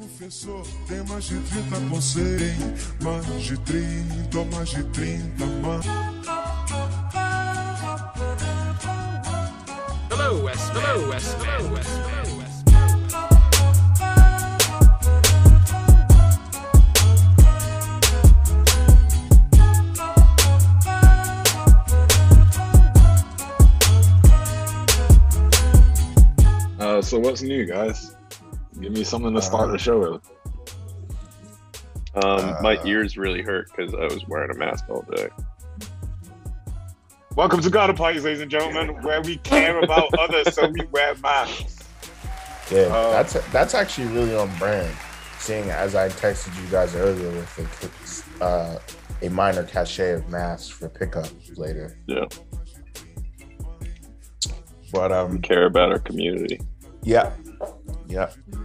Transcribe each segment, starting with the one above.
Professor, tem mais de 30 com 100, mais de 30, mais de 30, mais. Hello, West. Hello, West. Hello, West. Hello, West. Uh, so what's new, guys? Give me something to start the show with. Um, my Uh, ears really hurt because I was wearing a mask all day. Welcome to Garden Parties, ladies and gentlemen, where we care about others, so we wear masks. Yeah, Uh, that's that's actually really on brand. Seeing as I texted you guys earlier with the, uh, a minor cachet of masks for pickup later. Yeah. But We um, care about our community. yeah, yeah, yeah.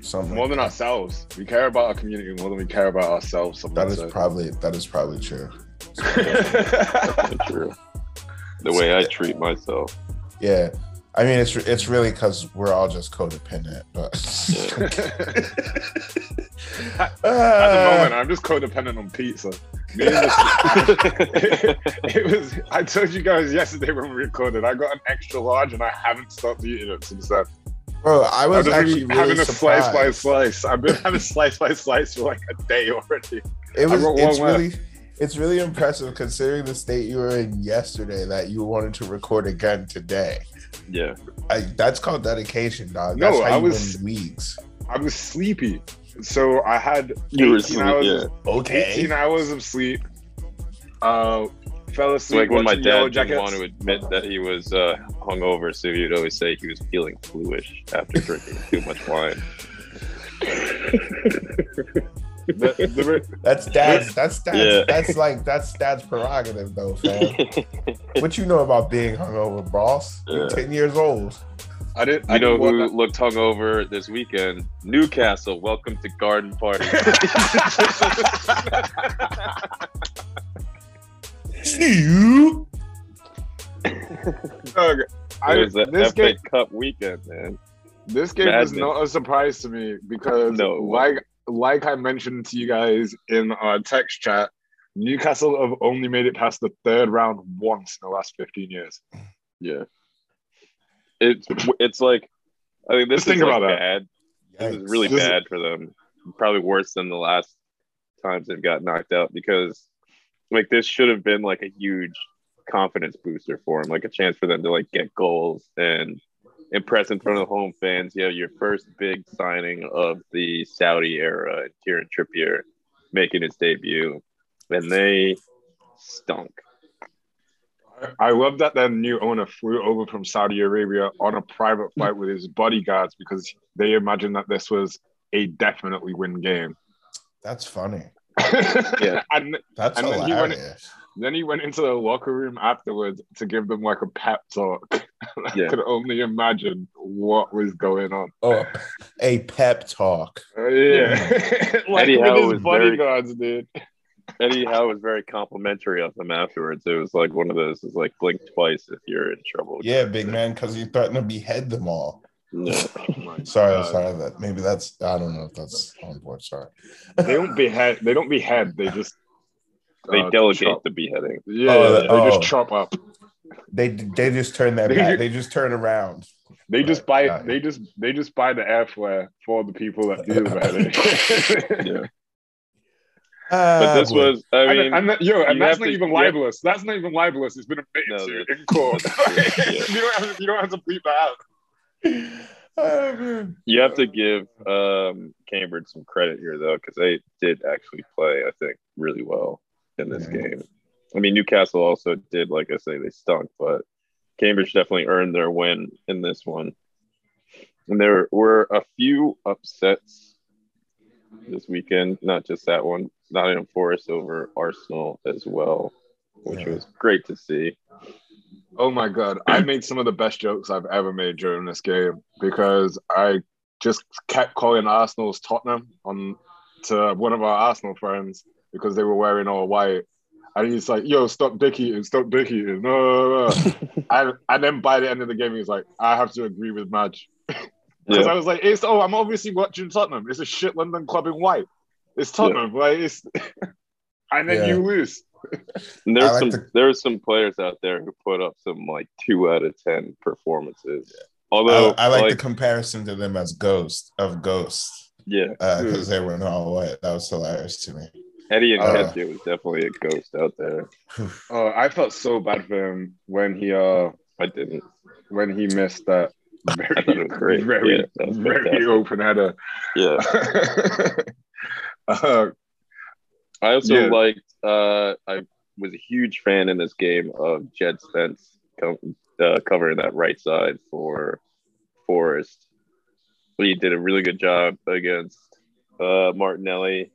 Something More like than that. ourselves, we care about our community more than we care about ourselves. That Someone is said. probably that is probably true. True. The way I treat myself. Yeah, I mean it's it's really because we're all just codependent. But At the Uh, moment, I'm just codependent on pizza. Me it was. I told you guys yesterday when we recorded. I got an extra large, and I haven't stopped eating it since then. Bro, I I've was actually been really having a slice by slice. I've been having slice by slice for like a day already. It was. got one It's left. really. It's really impressive considering the state you were in yesterday that you wanted to record again today. Yeah. I, that's called dedication, dog. No, That's how I you was- win leagues. I was sleepy, so I had You were 18 hours. yeah. Okay. 18 hours of sleep. Uh, fell It's asleep like when my dad didn't Jackets. want to admit that he was uh, hungover, so he would always say he was feeling bluish after drinking too much wine. The- the- That's dad's. That's dad's. Yeah. That's like that's dad's prerogative, though, fam. what you know about being hungover, boss? You're Yeah. ten years old. I didn't. I know didn't who that- looked hungover this weekend? Newcastle. Welcome to Garden Party. You. Doug, I, it was the this FA game, Cup weekend, man. this game was Madness. not a surprise to me because, No, like, like I mentioned to you guys in our text chat, Newcastle have only made it past the third round once in the last 15 years. Yeah. It's it's like I think this Just think like about that. bad. This is really This is- bad for them. Probably worse than the last times they've got knocked out because like this should have been like a huge confidence booster for them, like a chance for them to like get goals and impress in front of the home fans. You know, your first big signing of the Saudi era, Kieran Trippier making his debut, and they stunk. I love that their new owner flew over from Saudi Arabia on a private flight with his bodyguards because they imagined that this was a definitely win game. That's funny. Yeah. and That's And then he went- hilarious. then he went into the locker room afterwards to give them like a pep talk. I Yeah. could only imagine what was going on. Oh, a pep talk. Uh, yeah, like Eddie Howe with was his very- dude. Eddie Howe was very complimentary of them afterwards. It was like one of those is like blink twice if you're in trouble. Yeah, big man, because he threatened to behead them all. No. Oh Sorry, God. sorry. That maybe that's. I don't know if that's on board. Sorry. They don't behead. They don't behead. They just They uh, delegate chop. the beheading. Yeah, Oh, they oh. just chop up. They they just turn their back. They just turn around. They just buy. got They you. just. They just buy the airfare for the people that do the beheading. Yeah. Ah, But this boy. was I mean and that, yo, and you that's not to- even you have- libelous. That's not even libelous. It's been admitted No, to in court. that's yeah. you don't have. To, you don't have to bleep that out. Oh, you have to give um Cambridge some credit here though, because they did actually play, I think, really well in this Yeah. game. I mean Newcastle also did, like I say, they stunk, but Cambridge definitely earned their win in this one. And there were a few upsets this weekend, not just that one. Nottingham Forest over Arsenal as well, which Yeah. was great to see. Oh my god, I made some of the best jokes I've ever made during this game because I just kept calling Arsenal's Tottenham on to one of our Arsenal friends because they were wearing all white. And he's like, yo, stop dick eating, stop dick eating. No, no, no. and, and then by the end of the game, he's like, I have to agree with Madge. because Yeah. I was like, it's oh, I'm obviously watching Tottenham. It's a shit London club in white. It's Tottenham, like it's, and then Yeah. you lose. And there's like some the- there's some players out there who put up some like two out of ten performances. Although I, I like, the comparison to them as Ghost of Ghost yeah, because they went all wet. That was hilarious to me. Eddie and Uh, Ketchia was definitely a ghost out there. Oh, I felt so bad for him when he uh I didn't. when he missed that I thought it very was great. very Yeah, very fantastic. open header. Yeah. uh, I also Yeah. liked. Uh, I was a huge fan in this game of Jed Spence co- uh, covering that right side for Forest. He did a really good job against uh, Martinelli.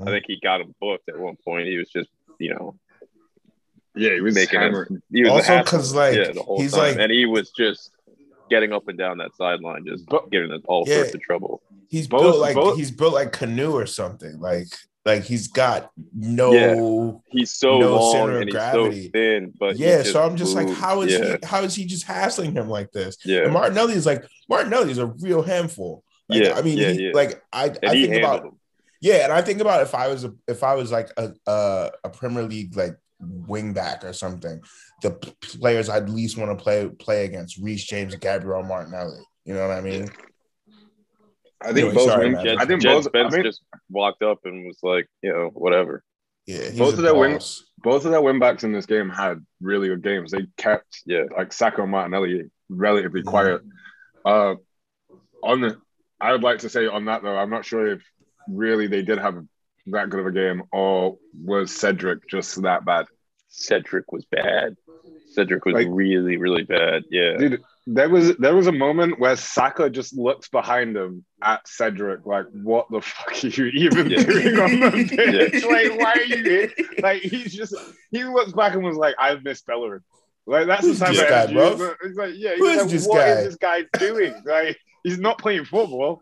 I think he got him booked at one point. He was just, you know, yeah, he was making hammering. it. He was Also, hassle, 'cause, like, yeah, the whole he's time, like- and he was just getting up and down that sideline, just But- giving us all Yeah. sorts of trouble. He's Both- built like both- he's built like canoe or something. Like like he's got no He's so No long center of and he's gravity. so thin, but yeah. So I'm just like, how is yeah, he? How is he just hassling him like this? Yeah, And Martinelli is like Martinelli is a real handful. Like, Yeah, I mean, yeah, he- yeah. like I, and I think about him. yeah, and I think about if I was a, if I was like a a, a Premier League like wing back or something, the players I'd least want to play play against Reece James, and Gabriel Martinelli. You know what I mean? I think Anyway, both. sorry, wing- man. I think Jed both. I mean, just walked up and was like, you know, whatever. Yeah, Both of their wing- both of their win backs in this game had really good games. They kept Yeah, like Saka and Martinelli relatively Yeah. quiet. Uh, on the, I would like to say on that though, I'm not sure if really they did have that good of a game or was Cedric just that bad. Cedric was bad. Cedric was Like- really, really bad. Yeah, Dude, there was there was a moment where Saka just looks behind him at Cedric, like, "What the fuck are you even Yeah. doing on the pitch? Yeah. Like, why are you here?" Like, he's just he looks back and was like, "I miss Bellerin." Like that's Who's the type of guy, bro? He's like- "Yeah, he's is like, this what is guy?" this guy doing? Like, he's not playing football."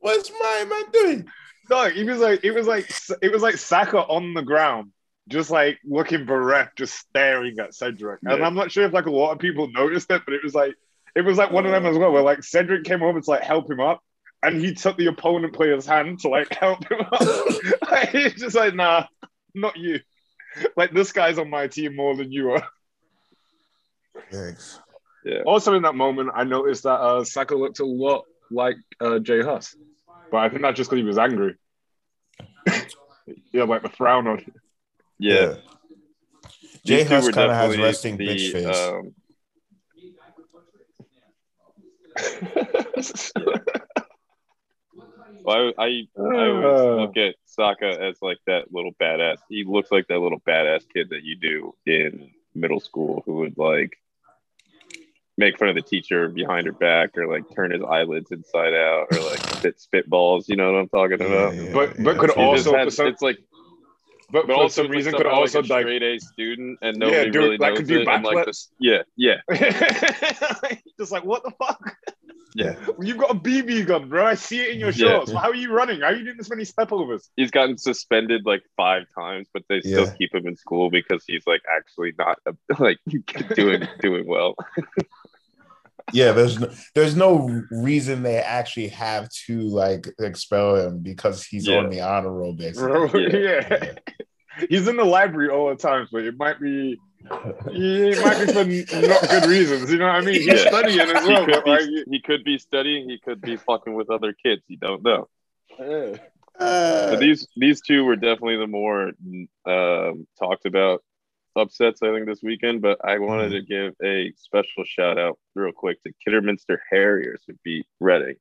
What's my man doing? no, he was like, it was like, it was like Saka on the ground, just like looking bereft, just staring at Cedric. And I'm not sure if like a lot of people noticed it, but it was like, it was like one of them as well, where like Cedric came over to like help him up, and he took the opponent player's hand to like help him up. like, he's just like, nah, not you. Like this guy's on my team more than you are. Thanks. yeah. Also, in that moment, I noticed that uh, Saka looked a lot like uh, Jay Huss, but I think that's just because he was angry. yeah, like the frown on. Yeah. Jay These Huss kind of has definitely resting the, bitch face. Um, well, I, I, I always Uh. look at Saka as like that little badass. He looks like that little badass kid that you do in middle school who would like make fun of the teacher behind her back or like turn his eyelids inside out or like spit spitballs. You know what I'm talking about? Yeah, yeah, But- yeah. but could He also has- for some- it's like, But, but for also some reason, could also like a like, straight A student and yeah, nobody do, really like knows could do it. And like the, backflips. yeah, yeah, Just like what the fuck? yeah. You've got a BB gun, bro. I see it in your Yeah. shorts. How are you running? How are you doing this many step overs? he's gotten suspended like five times, but they still Yeah. keep him in school because he's like actually not like doing doing well. Yeah, there's no, there's no reason they actually have to like expel him because he's Yeah. on the honor roll basically. Bro, Yeah. yeah. He's in the library all the time, but it might be it might be for not good reasons. You know what I mean? He's Yeah. studying as he well, could but be like, he could be studying, he could be fucking with other kids. You don't know. Uh, But these these two were definitely the more um, talked about upsets I think this weekend. But I wanted to give a special shout out real quick to Kidderminster Harriers who beat Reading.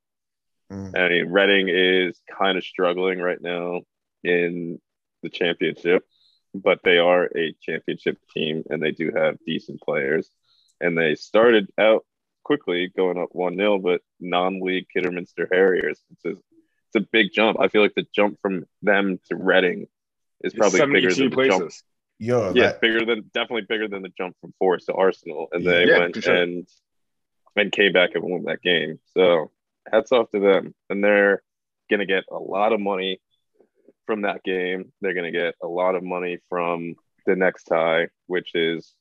mm, I mean, Reading is kind of struggling right now in the championship, but they are a championship team and they do have decent players. And they started out quickly going up 1 0, but non league Kidderminster Harriers. It's a, it's a big jump. I feel like the jump from them to Reading is probably bigger than the jump. Places. yo, Yeah, that, bigger than definitely bigger than the jump from Forest to Arsenal. And they Yeah, went sure. and and came back and won that game. So hats off to them. And they're gonna get a lot of money from that game. They're gonna get a lot of money from the next tie, which is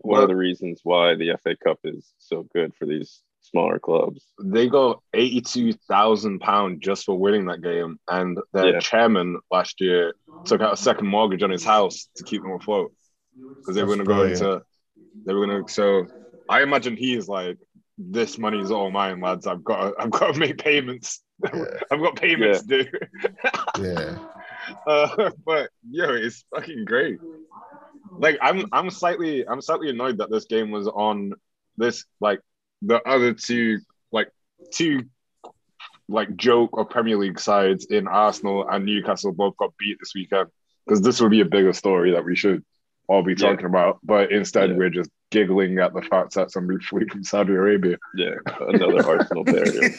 one Well- of the reasons why the FA Cup is so good for these smaller clubs. they got eighty-two thousand pound just for winning that game, and their Yeah. chairman last year took out a second mortgage on his house to keep them afloat because they were going to go into. They were going to. So I imagine he's like, "This money is all mine, lads. I've got. To, I've got to make payments. Yeah. I've got payments due." Yeah. Uh, but yo, it's fucking great. Like I'm, I'm slightly, I'm slightly annoyed that this game was on this. Like the other two, like two, like joke or Premier League sides in Arsenal and Newcastle both got beat this weekend because this would be a bigger story that we should all be Yeah. talking about. But instead, Yeah. we're just giggling at the fact that somebody flew from Saudi Arabia. Yeah, another Arsenal player.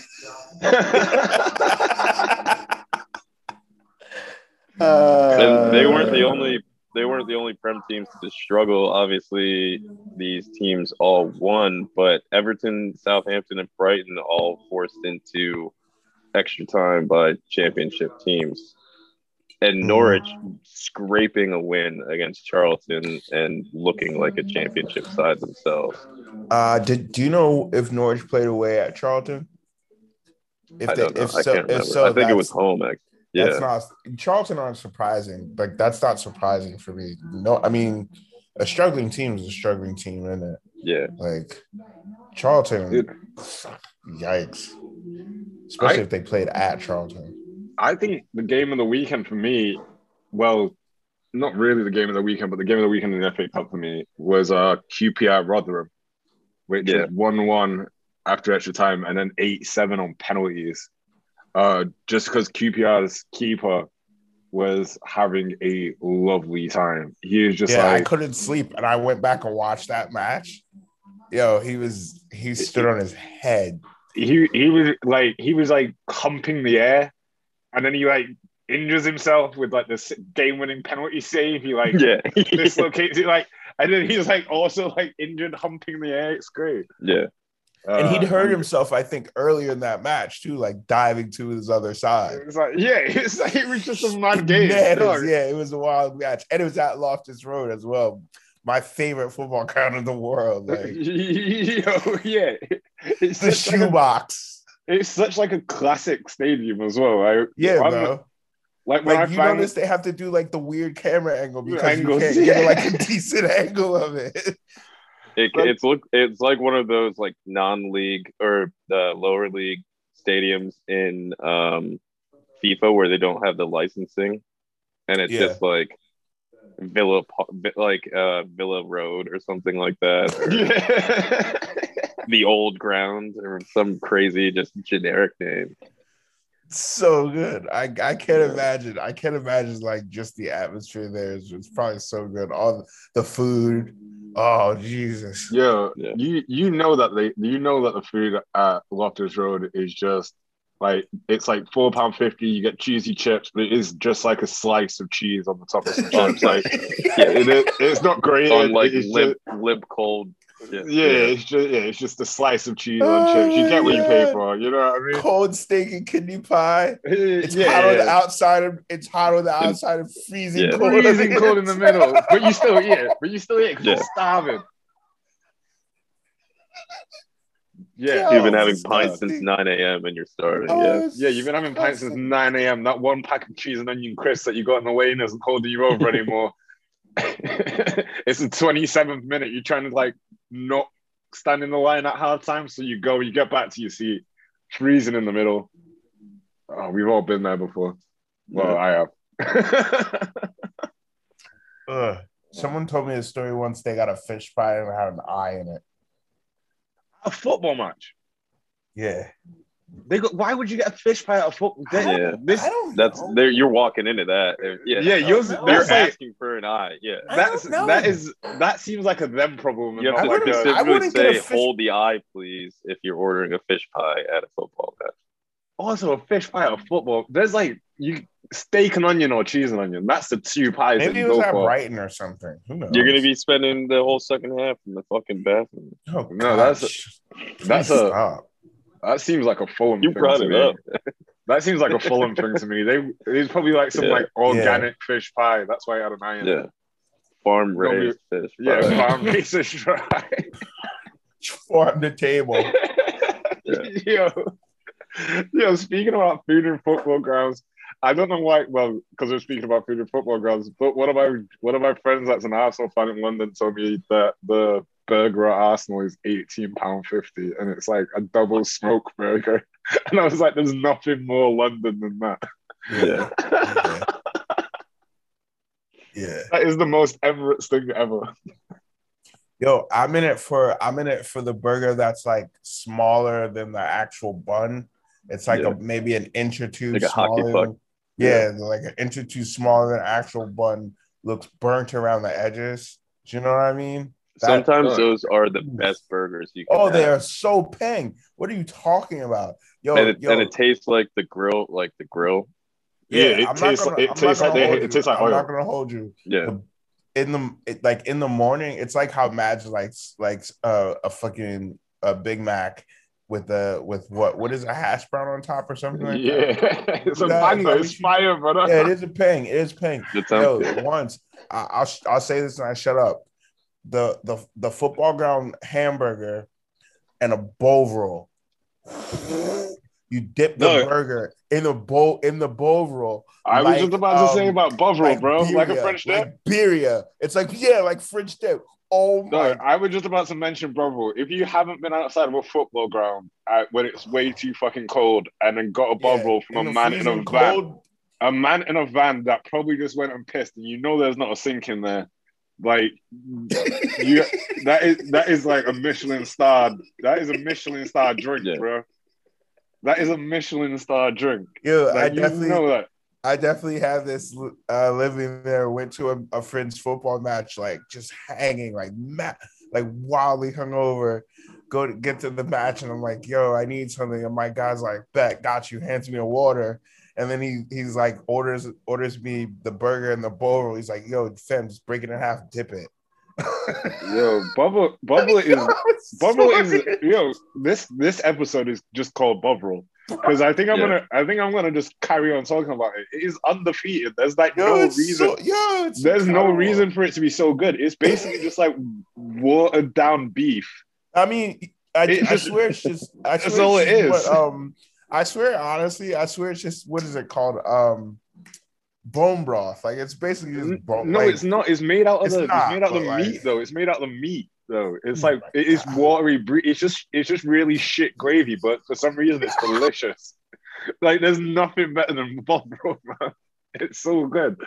And they weren't the uh, only they weren't the only prem teams to struggle. Obviously, these teams all won, but Everton, Southampton, and Brighton all forced into extra time by championship teams. And Norwich scraping a win against Charlton and looking like a championship side themselves. Uh, did do you know if Norwich played away at Charlton? If I don't know. if I so, can't remember. if so, I think it was home. Actually. That's not Charlton aren't surprising. Like that's not surprising for me. No, I mean a struggling team is a struggling team, isn't it? yeah. Like Charlton, Dude. yikes. Especially I- if they played at Charlton. I think the game of the weekend for me, well, not really the game of the weekend, but the game of the weekend in the FA Cup for me was uh QPR Rotherham, which Yeah. was one one after extra time and then eight seven on penalties. Uh, just because QPR's keeper was having a lovely time. He was just yeah, I couldn't sleep, and I went back and watched that match. Yo, he was he stood on his head. he he was like he was like humping the air, and then he like injures himself with like this game winning penalty save. He like Yeah. dislocates it like and then he's like also like injured humping the air. It's great. yeah. And he'd Uh, hurt himself, I think, earlier in that match too, like diving to his other side. It's like yeah, it's like it was just a mad game. Dog. yeah, it was a wild match, and it was at Loftus Road as well. My favorite football ground in the world, like Yo, yeah, it's the such like shoebox. it's such like a classic stadium as well. I, Yeah, I'm- bro. Like when Like I you found notice they have to do like the weird camera angle because Angles, you can't get like a decent angle of it. It, it's look it's like one of those like non-league or the lower league stadiums in um FIFA where they don't have the licensing and it's Yeah. just like Villa like uh Villa Road or something like that the old ground or some crazy just generic name. so good. I I can't imagine. I can't imagine like just the atmosphere there is it's probably so good. All the food. Oh Jesus. Yeah, Yeah. you you know that they you know that the food at Loftus Road is just like it's like four pound fifty. You get cheesy chips, but it is just like a slice of cheese on the top of some chips. Like Yeah. it, is- it's not great. On like it's lip lip cold shit. yeah, it's just yeah, it's just a slice of cheese on chips. You oh, get what you pay Oh, for. You know what I mean? Cold steak and kidney pie. It's yeah, hot on the outside of it's hot on the outside of freezing Yeah. cold. freezing cold in the middle, but you still eat it. But you still eat it 'cause Yeah. you're starving. Yeah. You've been Oh, having it's pints since 9 a.m. and you're starving. Oh, yeah. Yeah, you've been having pints since 9 a.m. That one pack of cheese and onion crisps that you got in the lane isn't holding you over anymore. it's the 27th minute. You're trying to like not stand in the line at half time. So you go, you get back to your seat, freezing in the middle. Oh, we've all been there before. Well, I have. Ugh. Someone told me a story once they got a fish pie and had an eye in it. a football match. Yeah. They go, why would you get a fish pie at a football? They- Yeah. This, I don't That's know. there. You're walking into that. Yeah. yeah, yours, no. You're that's like, asking for an eye. Yeah. I that's don't know. that is that seems like a them problem. You have to like specifically wouldn't get a say, fish- "Hold the eye, please," if you're ordering a fish pie at a football match. also a fish pie at a football. There's like you steak and onion or cheese and onion. That's the two pies that Maybe you it was go at for. Brighton or something. Who knows? You're gonna be spending the whole second half in the fucking bathroom. Oh, No, that's a- gosh. that's Please a- stop. That seems like a Fulham. You thing brought to it me. up. That seems like a Fulham thing to me. They it's probably like some Yeah. like organic fish pie. That's why I had an eye in Yeah. it. Farm raised fish. Yeah, pie. farm raised fish fry. Farm the table. yo, yo. Speaking about food and football grounds, I don't know why. Well, because we're speaking about food and football grounds, but one of my one of my friends that's an Arsenal fan in London told me that the burger at Arsenal is eighteen pound fifty, and it's like a double smoke burger. And I was like, "There's nothing more London than that." Yeah. yeah. yeah. That is the most Emirates thing ever. Yo, I'm in it for I'm in it for the burger that's like smaller than the actual bun. It's like Yeah. a maybe an inch or two Like a hockey smaller. puck. than- yeah, like an inch or two smaller than actual bun. Looks burnt around the edges. Do you know what I mean? That- Sometimes those are the best burgers you can Oh, they are so peng. What are you talking about? Yo, and it, yo, and it tastes like the grill, like the grill. Yeah, it I'm tastes gonna- like- it I'm tastes like gonna they- hold it tastes like I'm oil. not gonna hold you. Yeah, in the it, like in the morning, it's like how Madge likes like uh, a fucking a Big Mac with the with what what is a hash brown on top or something like yeah, that. it's a That- banger. It's fire, brother. Yeah, it is a ping. It is ping. that sounds Yo, once I, I'll I'll say this and I shut up. The the the football ground hamburger and a Bovril. You dip the burger in the bowl in the Bovril. I was just about to say um, about Bovril, bro. like a French dip. like birria. It's like yeah, like French dip. Oh No, my I was just about to mention Bovril. If you haven't been outside of a football ground uh, when it's way too fucking cold and then got a Yeah, Bovril from a man in a van, cold, a man in a van that probably just went and pissed, and you know there's not a sink in there. Like you, that is that is like a Michelin star. That is a Michelin star drink, Yeah. bro. That is a Michelin star drink. Yo, I Like, you definitely, know that. I definitely have this uh, living there. Went to a, a friend's football match, like just hanging, like ma- like wildly hungover. Go to get to the match, and I'm like, "Yo, I need something." And my guy's like, "Bet, got you." Hands me a water, and then he he's like orders orders me the burger and the bowl. He's like, "Yo, fam, just break it in half, dip it." Yo, Bubble, Bubble is It's Bubble is yo. This this episode is just called Bubble because I think I'm Yeah. gonna I think I'm gonna just carry on talking about it. It is undefeated. There's like Yo, no it's reason. so- yo, it's There's no reason for it to be so good. It's basically just like watered down beef. I mean, I, It's I just- swear it's just. I that's swear all it's it just um, I swear, honestly, I swear it's just what is it called? Um, bone broth. Like it's basically just bone. Broth. No, like, it's not. It's made out of It's the. not, it's made out of the like- meat though. It's made out of the meat though. It's Oh like my it is watery. It's just it's just really shit gravy, but for some reason it's delicious. like there's nothing better than Bubble, man. It's so good.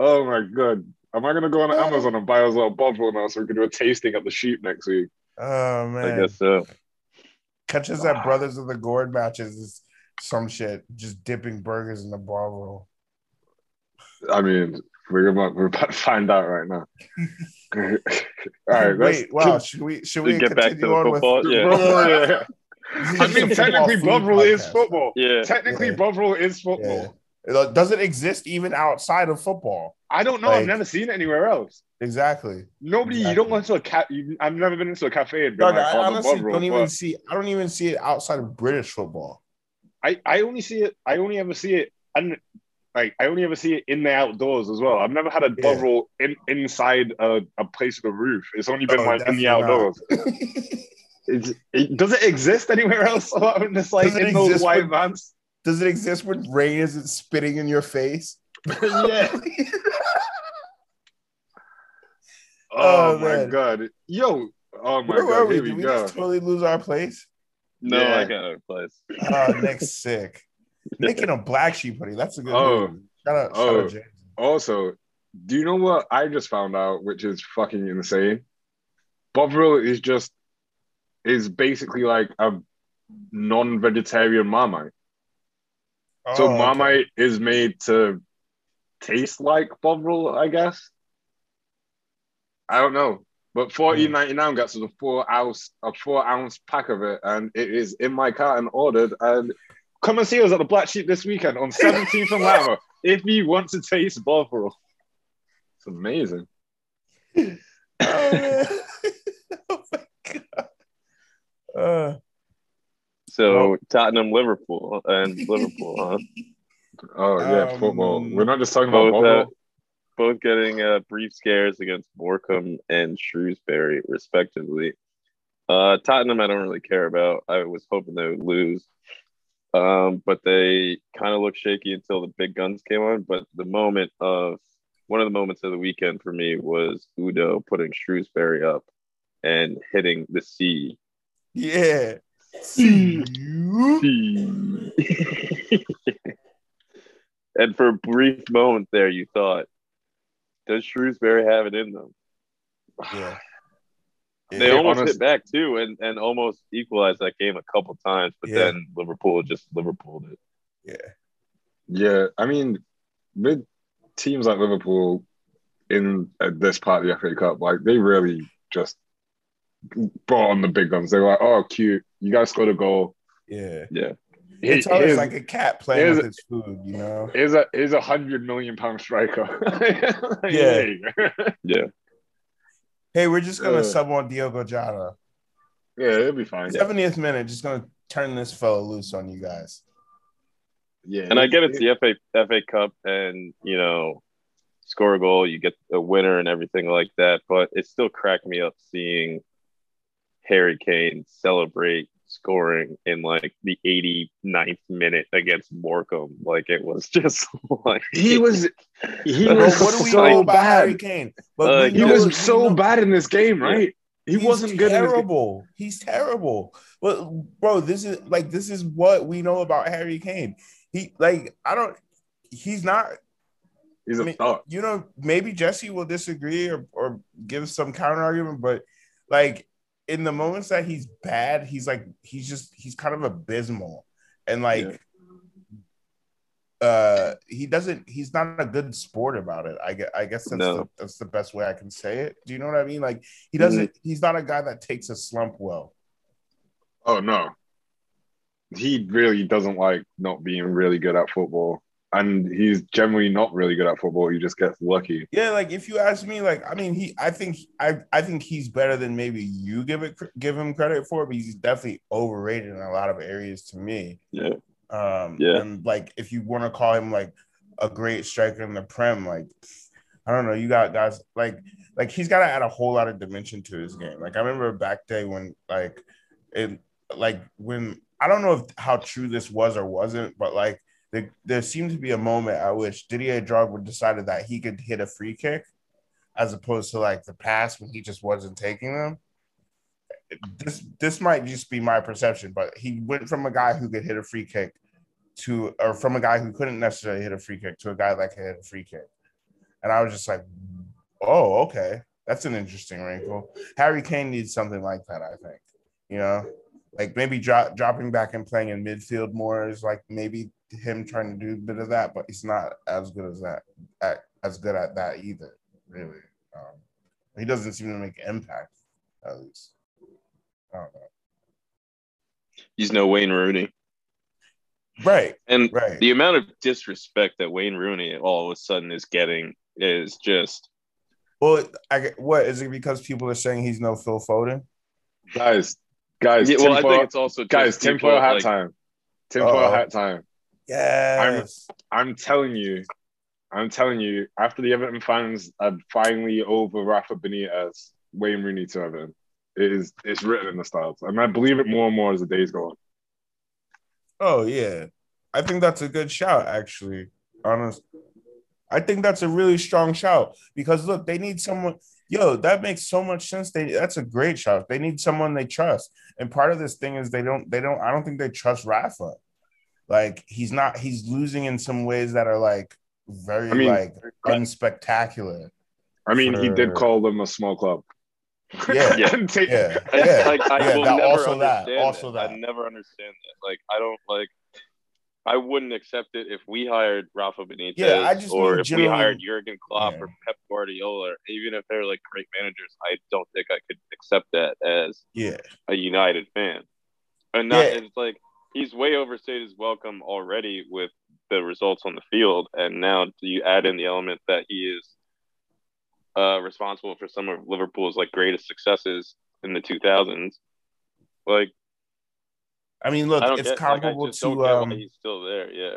Oh my god. Am I gonna go on Amazon and buy us a Bubble now so we can do a tasting at the sheep next week? Oh man. I guess so. Catch us at Brothers of the Gourd matches is some shit. Just dipping burgers in the bar roll. I mean, we're about we're about to find out right now. All right, let's Wait, wow. Should we should we get back to the football? with? Yeah. Bro, yeah. I mean, technically, food is football. Yeah, Technically, Yeah. Bubble is football. Yeah. It doesn't exist even outside of football. I don't know. I've never seen it anywhere else. Exactly. Nobody, you don't go into a cat. I've never been into a cafe and been Dog, like, I honestly Bubble, don't even but see. I don't even see it outside of British football. I, I only see it. I only ever see it, and like I only ever see it in the outdoors as well. I've never had a Yeah. Bubble in inside a, a place with a roof. It's only been Oh, like in the outdoors. It, does it exist anywhere else? I'm just like in those white when- vans. Does it exist when rain isn't spitting in your face? yeah. Oh, Oh, my man. god, yo. Oh my Where were god, we? here Did we we go. just totally lose our place? no, Yeah. I got a place. Oh, Nick's sick. Nick in a black sheep hoodie. That's a good Oh. move. Shout out, shout Oh. out James. Also, do you know what I just found out, which is fucking insane? Bovril is just is basically like a non-vegetarian marmite. So Oh, okay. marmite is made to taste like Bovril, I guess. I don't know. But fourteen ninety nine gets us a four ounce a four ounce pack of it, and it is in my cart and ordered. And come and see us at the Black Sheep this weekend on 17th and Lamar if you want to taste Bovril. It's amazing. Oh, oh my god. Uh, So Tottenham, Liverpool, and Liverpool, huh? Oh yeah, Um, football. We're not just talking about Both, Bovril. uh, both getting uh, brief scares against Morecambe and Shrewsbury, respectively. Uh, Tottenham, I don't really care about. I was hoping they would lose, um, but they kind of looked shaky until the big guns came on. But the moment of one of the moments of the weekend for me was Udoh putting Shrewsbury up and hitting the C. Yeah. and for a brief moment there, you thought, does Shrewsbury have it in them? Yeah. They Yeah, almost honest- hit back too, and, and almost equalized that game a couple times, but Yeah. then Liverpool just Liverpooled it. Yeah. Yeah, I mean, with teams like Liverpool in uh, this part of the FA Cup, like they really just brought on the big guns. They were like, "Oh, cute! You guys scored a goal." Yeah. Yeah, It's Here- always like a cat playing here's- with its food, you know? here's a here's a hundred million pound striker. Yeah. there you go. yeah. Hey, we're just gonna Uh, sub on Diogo Jota. yeah, it'll be fine. 70th minute, just gonna turn this fella loose on you guys. Yeah, And I get it's the FA FA Cup, and you know, score a goal, you get a winner and everything like that. But it still cracked me up seeing Harry Kane celebrate scoring in like the 89th minute against Morecambe. Like it was just like He was he Bro, Bro, was what do we so know about Harry bad. Kane? But Uh, He know- was so know- bad in this game, right? He He's wasn't good. In. Terrible. He's terrible. But bro, this is like this is what we know about Harry Kane. He like I don't. He's not. He's I a mean, thought. you know, maybe Jesse will disagree or, or give some counter argument, but like in the moments that he's bad, he's like he's just he's kind of abysmal, and like uh he doesn't he's not a good sport about it. I guess I guess that's No. the, that's the best way I can say it. Do you know what I mean? Like he doesn't he's not a guy that takes a slump well. Oh no, he really doesn't like not being really good at football, and he's generally not really good at football. He just gets lucky. Yeah, like if you ask me, like I mean, he, I think, I, I think he's better than maybe you give it, give him credit for, but he's definitely overrated in a lot of areas to me. yeah, Um, Yeah. and like if you want to call him like a great striker in the prem, like I don't know, you got guys like, like he's got to add a whole lot of dimension to his game. Like I remember back day when like it, like when I don't know if how true this was or wasn't, but like there, there seemed to be a moment at which Didier Drogba decided that he could hit a free kick as opposed to like the pass when he just wasn't taking them. This this might just be my perception, but he went from a guy who could hit a free kick to or from a guy who couldn't necessarily hit a free kick to a guy that could hit a free kick. And I was just like, oh, okay. That's an interesting wrinkle. Harry Kane needs something like that, I think. You know, like maybe drop, dropping back and playing in midfield more is like maybe him trying to do a bit of that, but he's not as good as that, at, as good at that either, really. Um, he doesn't seem to make impact, at least. I don't know. he's no Wayne Rooney, Right, and right. the amount of disrespect that Wayne Rooney all of a sudden is getting is just Well, I get- what is it because people are saying he's no Phil Foden? Guys, guys, yeah, well, I tinfoil- think it's also just guys, people, tinfoil hat like, time. Tinfoil Uh-oh. hat time. Yes. I'm telling you, I'm telling you, after the Everton fans are finally over Rafa Benitez, Wayne Rooney to Everton, it is it's written in the stars. And I believe it more and more as the days go on. Oh yeah, I think that's a good shout. Actually, honest, I think that's a really strong shout because look, they need someone. Yo, that makes so much sense. They that's a great shout. They need someone they trust, and part of this thing is they don't. They don't. I don't think they trust Rafa. Like he's not. He's losing in some ways that are like very I mean- like unspectacular. I mean, he did call them a small club. Yeah. Yeah. Take- Yeah, I, yeah, like, I yeah. will That, never also that. Also that. that. I never understand that. Like, I don't like. I wouldn't accept it if we hired Rafa Benitez, Yeah, I just or mean if generally- we hired Jurgen Klopp Yeah. or Pep Guardiola. Even if they're like great managers, I don't think I could accept that as Yeah. a United fan. And not, Yeah. it's like he's way overstayed his welcome already with the results on the field, and now do you add in the element that he is uh, responsible for some of Liverpool's like greatest successes in the 2000s? Like, I mean, look, I it's get, like, comparable don't to um, he's still there. Yeah,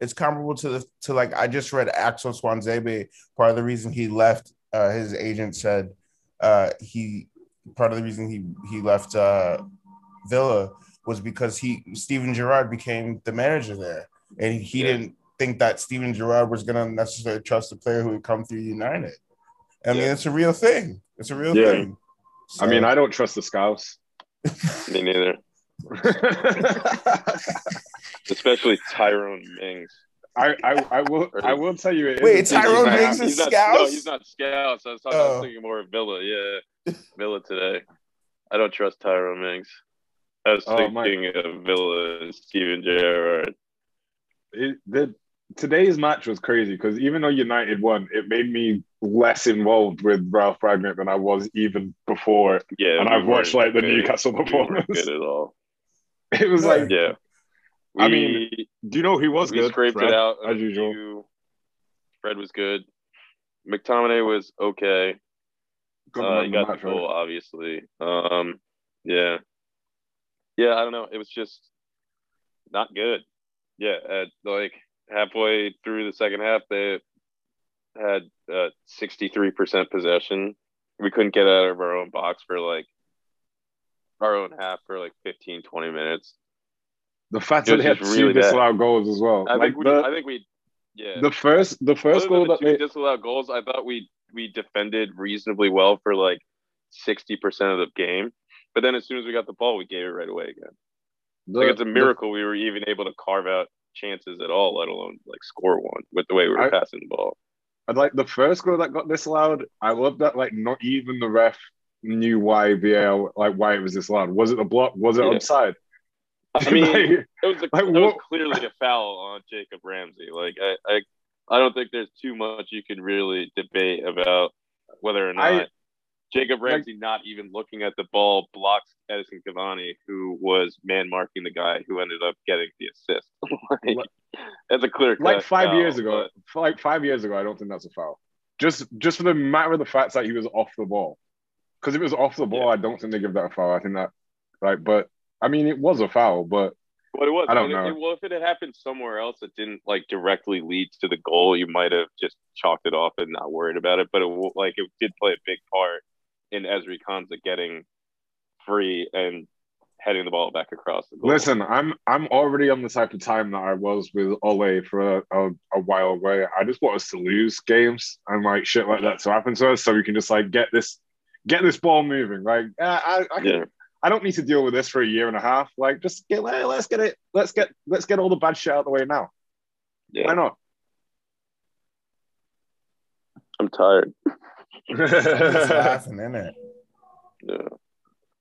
it's comparable to the to like I just read Axel Tuanzebe. Part of the reason he left, uh, his agent said uh, he part of the reason he he left uh, Villa was because he Steven Gerrard became the manager there, and he Yeah. didn't think that Steven Gerrard was going to necessarily trust a player who would come through United. I mean, Yeah. it's a real thing. It's a real Yeah. thing. I mean, I don't trust the Scouse. Me neither. Especially Tyrone Mings. I, I, I will I will tell you it is Wait, a big Tyrone. Mings is he's not, Scouts? No, he's not Scouts. I was, talking, I was Oh. thinking more of Villa. Yeah, Villa today. I don't trust Tyrone Mings. I was Oh, my- thinking of Villa and Steven Gerrard. it, the today's match was crazy because even though United won, it made me less involved with Ralf Rangnick than I was even before. Yeah, And we I've watched, like, the good. Newcastle We performance. good at all. It was like, Yeah. I mean, do you know who was we good? scraped Fred, it out as a usual. few- Fred was good. McTominay was okay. Good Uh, he got the the goal, right? obviously. Um, yeah, yeah. I don't know. It was just not good. Yeah, at like halfway through the second half, they had uh, sixty-three percent possession. We couldn't get out of our own box for like our own half for like 15, 20 minutes. The fact that they had just two really disallowed goals as well. I like think we, the, I think we, yeah. the first, the first goal the that they, disallowed goals, I thought we we defended reasonably well for like sixty percent of the game. But then as soon as we got the ball, we gave it right away again. the, like it's a the- miracle we were even able to carve out chances at all, let alone like score one with the way we were I- passing the ball. And like the first goal that got disallowed, I love that like not even the ref knew why VAR like why it was disallowed. Was it a block? Was it Yeah. onside? I mean, Like, it was a, like, was clearly a foul on Jacob Ramsey. Like I, I, I don't think there's too much you can really debate about whether or not I- Jacob like- Ramsey not even looking at the ball blocks Edinson Cavani, who was man marking the guy who ended up getting the assist. like, Like- that's a clear like five foul, years ago, but- like five years ago, I don't think that's a foul. Just just for the matter of the fact that he was off the ball. Because if it was off the ball, Yeah. I don't think they give that a foul. I think that like, but I mean, it was a foul, but What it was, I don't know. it- well, if it had happened somewhere else that didn't like directly lead to the goal, you might have just chalked it off and not worried about it. But it like it did play a big part in Ezri Konsa getting free and heading the ball back across the goal. listen, I'm I'm already on the type of time that I was with Ole for a, a, a while away. I just want us to lose games and like shit like that to happen to us, so we can just like get this get this ball moving. Like uh, I I, can, Yeah. I don't need to deal with this for a year and a half. Like just get let- let's get it let's get let's get all the bad shit out of the way now. yeah, Why not? I'm tired. Just laughing in it. Yeah.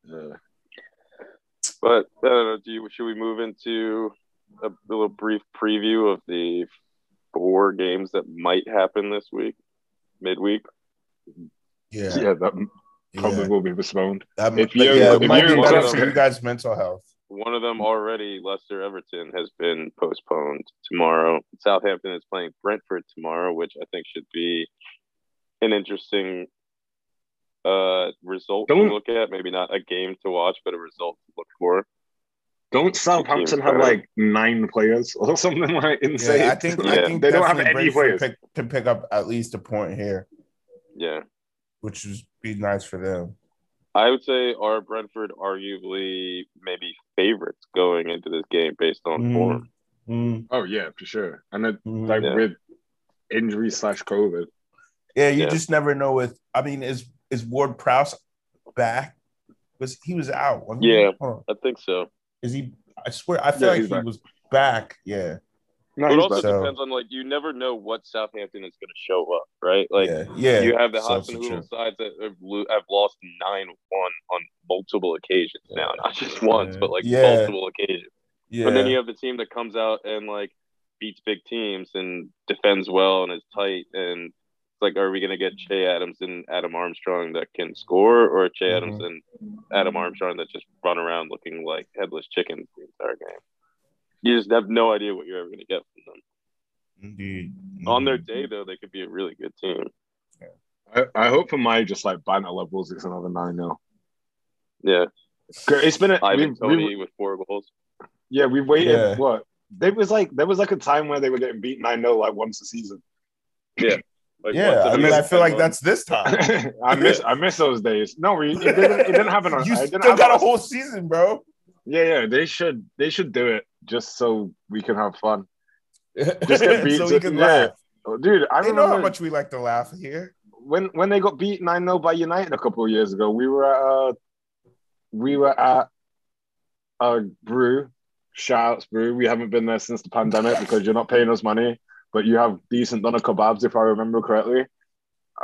yeah. But I don't know. Do you, should we move into a little brief preview of the four games that might happen this week, midweek? Yeah. Yeah, that probably yeah. will be postponed. That, If but you- yeah, if it might you- be better one of for them- you guys' mental health. One of them already, Leicester Everton, has been postponed tomorrow. Southampton is playing Brentford tomorrow, which I think should be an interesting uh, result Don't- to look at. Maybe not a game to watch, but a result to look for. Don't Southampton have like nine players or something like insane? Yeah, I think I think they don't have definitely any Brentford players. pick, can pick up at least a point here, Yeah. which would be nice for them. I would say are Brentford arguably maybe favorites going into this game based on Mm. form. Mm, Oh yeah, for sure. And then mm. like Yeah. with injury slash COVID. Yeah, you Yeah. just never know. With I mean, is is Ward Prowse back? Was he was out? Yeah. I think so. Is he? I swear, I feel Yeah, like he back. was back. Yeah, No, it also back. Depends on like you never know what Southampton is going to show up, right? Like yeah, yeah. you have the Hudson. Hoodle sides that have, have lost nine one on multiple occasions now, not just once, but like multiple occasions. Yeah, And then you have the team that comes out and like beats big teams and defends well and is tight and like, are we gonna get Che Adams and Adam Armstrong that can score, or Che Mhm. Adams and Adam Armstrong that just run around looking like headless chickens the entire game? You just have no idea what you're ever gonna get from them. Indeed. On their day, though, they could be a really good team. I, I hope for my just like banter levels, it's another nine 0 Yeah, It's been a, Ivan we've, Tony we've- with four goals. yeah, we waited. Yeah. What there was like there was like a time where they were getting beat nine 0 like once a season. Like, Yeah, I mean, I feel like that's this time. I miss I miss those days. No, it didn't, it didn't happen. On, you still got a whole season, bro. Yeah, yeah. They should they should do it just so we can have fun. Just get beat. so we can yeah. laugh. Dude, I They know how much we like to laugh here. when when they got beat 9-0 by United a couple of years ago. We were at uh, we were at uh brew. Shouts brew. We haven't been there since the pandemic because you're not paying us money, but you have decent doner kebabs if I remember correctly.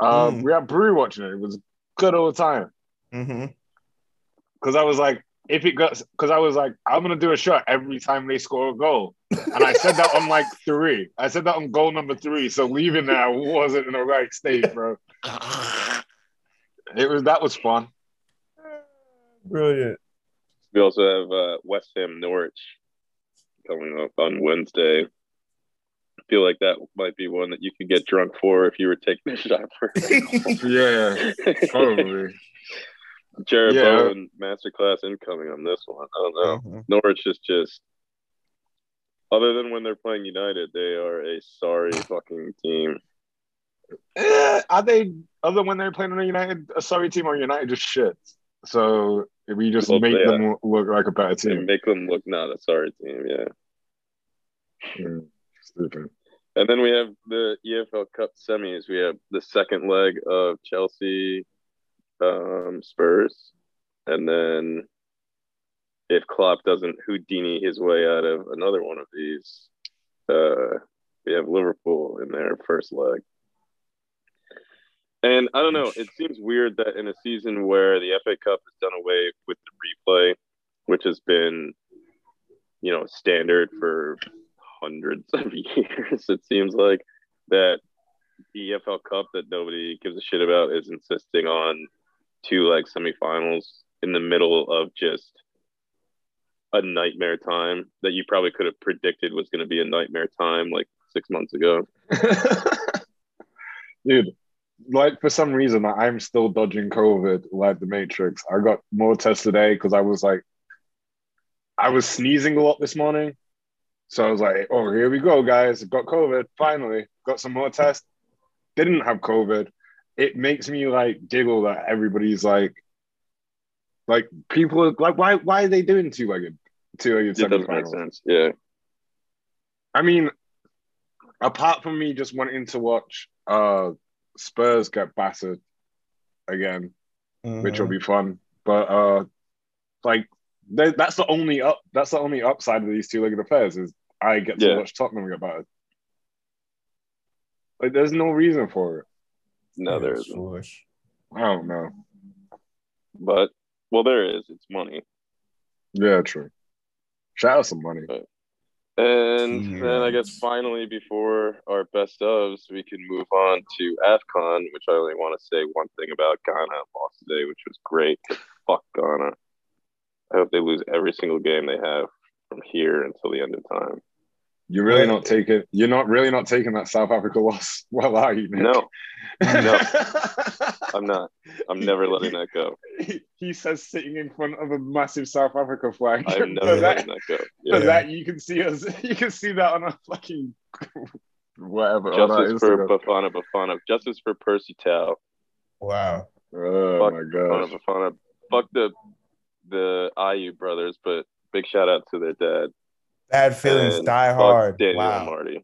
Uh, Mm. we had brew watching it. It was good all the time. because I was like, if it got, because I was like, I'm gonna do a shot every time they score a goal, and I said that on like three. I said that on goal number three. So leaving there, I wasn't in the right state, bro. It was that was fun. Brilliant. We also have uh, West Ham Norwich coming up on Wednesday. I feel like that might be one that you could get drunk for if you were taking a shot for. Yeah, probably. Jarrod Yeah. Bowen masterclass incoming on this one. I don't know. Mhm. Norwich is just, other than when they're playing United, they are a sorry fucking team. Eh, are they other than when they're playing on a United, a sorry team, or United just shit? So we just Well, make yeah. them look like a better They team. make them look not a sorry team, yeah. Mm, Stupid. And then we have the EFL Cup semis. We have the second leg of Chelsea, um, Spurs, and then if Klopp doesn't Houdini his way out of another one of these, uh, we have Liverpool in their first leg. And I don't know. It seems weird that in a season where the FA Cup has done away with the replay, which has been, you know, standard for hundreds of years, it seems like that the EFL Cup that nobody gives a shit about is insisting on two like semifinals in the middle of just a nightmare time that you probably could have predicted was going to be a nightmare time like six months ago. Dude, like for some reason, I'm still dodging COVID like the Matrix. I got more tests today because I was like, I was sneezing a lot this morning. So I was like, oh, here we go, guys. Got COVID. Finally, got some more tests. Didn't have COVID. It makes me like giggle that everybody's like, like people are like, why, why are they doing two legged, two legged It doesn't make sense. Yeah. I mean, apart from me just wanting to watch uh Spurs get battered again, which will Mhm. be fun. But uh like they, that's the only up that's the only upside of these two-legged affairs is I get to Yeah. watch Tottenham get battered. Like there's no reason for it. No, there It's isn't. foolish. I don't know. But, well, there is. It's money. Yeah, true. Shout out some money. And then I guess finally, before our best ofs, we can move on to AFCON, which I only want to say one thing about Ghana lost today, which was great. Fuck Ghana. I hope they lose every single game they have from here until the end of time. You're really not taking you're not really not taking that South Africa loss. Well, are you? Nick? No, no. I'm not. I'm never letting that go. he, he says sitting in front of a massive South Africa flag. I'm never that, letting that go. Yeah. that you can see us. You can see that on a fucking whatever. Justice for. Bafana Bafana. Justice for Percy Tau. Wow. Oh Fuck my Bafana gosh! Bafana. Fuck the the Ayew brothers, but big shout out to their dad. Bad feelings And die hard. Daniel wow. Marty.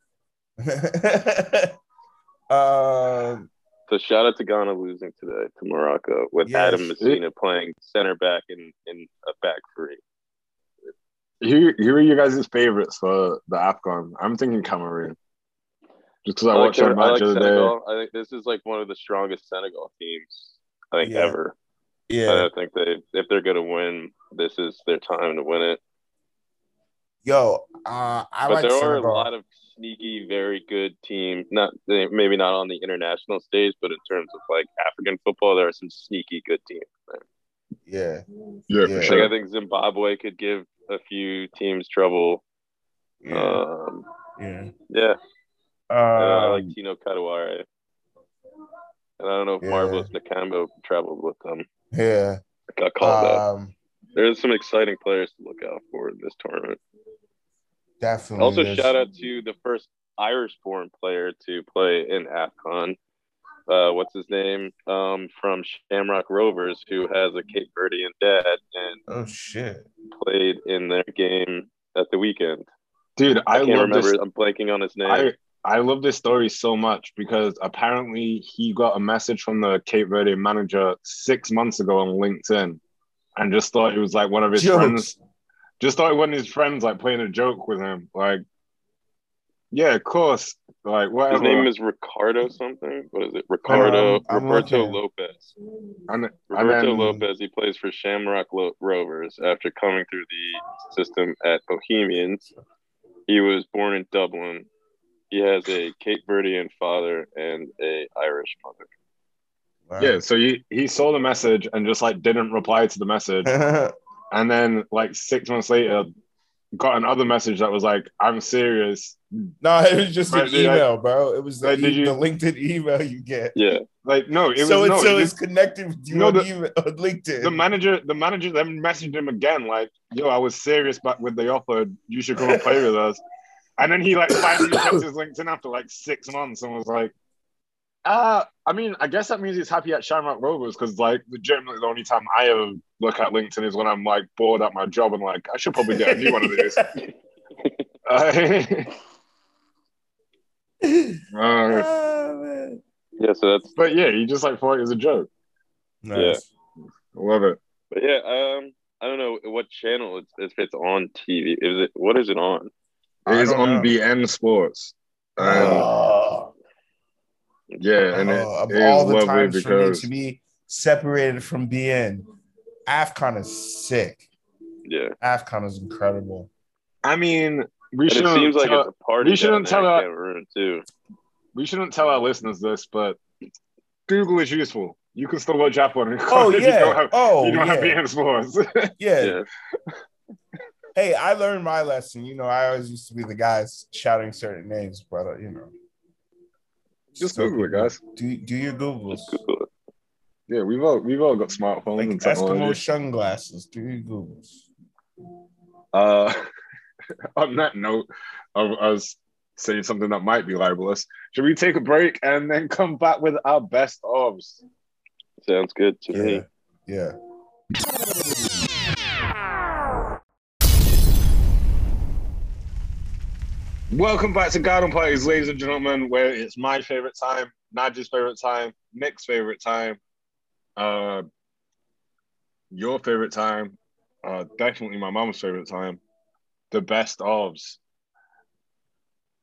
um, So shout out to Ghana losing today to Morocco with Yes. Adam Messina playing center back in, in a back three. Who who are you guys' favorites for the Afcon? I'm thinking Cameroon. Just because I, like watched their their- I match like the other day. I think this is like one of the strongest Senegal teams I think Yeah. ever. yeah. I think they if they're gonna win, this is their time to win it. Yo, uh, I but like there are a lot of sneaky, very good teams. Not maybe not on the international stage, but in terms of like African football, there are some sneaky good teams. There. yeah. Yeah, Yeah. for Like sure. I think Zimbabwe could give a few teams trouble. Yeah. Um, yeah. yeah, and I Um, like Tino Kadewere. And I don't know if Yeah. Marvelous Nakamba traveled with them. yeah. Got called up. Um, There's some exciting players to look out for in this tournament. Definitely. Also, there's- shout out to the first Irish-born player to play in AFCON. uh, what's his name um, from Shamrock Rovers, who has a Cape Verdean dad and Oh shit. played in their game at the weekend. Dude, I, I, can't love remember. this. I'm blanking on his name. I I love this story so much because apparently he got a message from the Cape Verde manager six months ago on LinkedIn, and just thought it was like one of his Jokes. friends. Just thought one of his friends like playing a joke with him. Like, yeah, of course. Like whatever. his name is Ricardo something. What is it? Ricardo Um, I'm Roberto. Lopes. and, and Roberto then, Lopes. He plays for Shamrock Lo- Rovers after coming through the system at Bohemians. He was born in Dublin. He has a Cape Verdean father and a Irish mother. Wow. Yeah, so he he saw the message and just like didn't reply to the message, and then like six months later, got another message that was like, "I'm serious." no, it was just an Right, I- email, bro. It was the, you- the LinkedIn email you get. Yeah, Like, no, it was so no, it's, so it it's connected with you No, the- email, on LinkedIn. the manager. The manager then messaged him again, like, "Yo, I was serious but with the offer. You should come and play with us." And then he like finally checked his LinkedIn after like six months and was like, "Uh, I mean, I guess that means he's happy at Shamrock Rovers because like legitimately the only time I ever look at LinkedIn is when I'm like bored at my job and like I should probably get a new one of these." Uh, Oh, man. yeah. So that's but yeah, he just like thought it was a joke. Nice. I love it. But yeah, um, I don't know what channel it's if it's on TV. Is it what is it on? It is on know. beIN Sports. And Oh, yeah, and it, oh, of it all is the lovely times for me to be separated from beIN, AFCON is sick. Yeah, AFCON is incredible. I mean we it shouldn't seems like tell, it's a party. we shouldn't tell in our- too. we shouldn't tell our listeners this, but Google is useful. You can still watch F1 Oh yeah. you don't have, oh you don't yeah. have beIN Sports. yeah. Yeah, Hey, I learned my lesson. You know, I always used to be the guys shouting certain names, but uh, you know, Just still Google it, guys. Do do your googles Google. Yeah, we've all we've all got smartphones like and Eskimo technology. sunglasses. Do your googles. Uh, on that note, of us saying something that might be libelous, should we take a break and then come back with our best ofs? Sounds good to Yeah, me. yeah. Welcome back to Garden Parties, ladies and gentlemen, where it's my favorite time, Najee's favorite time, Nick's favorite time, uh, your favorite time, uh, definitely my mom's favorite time, the best ofs.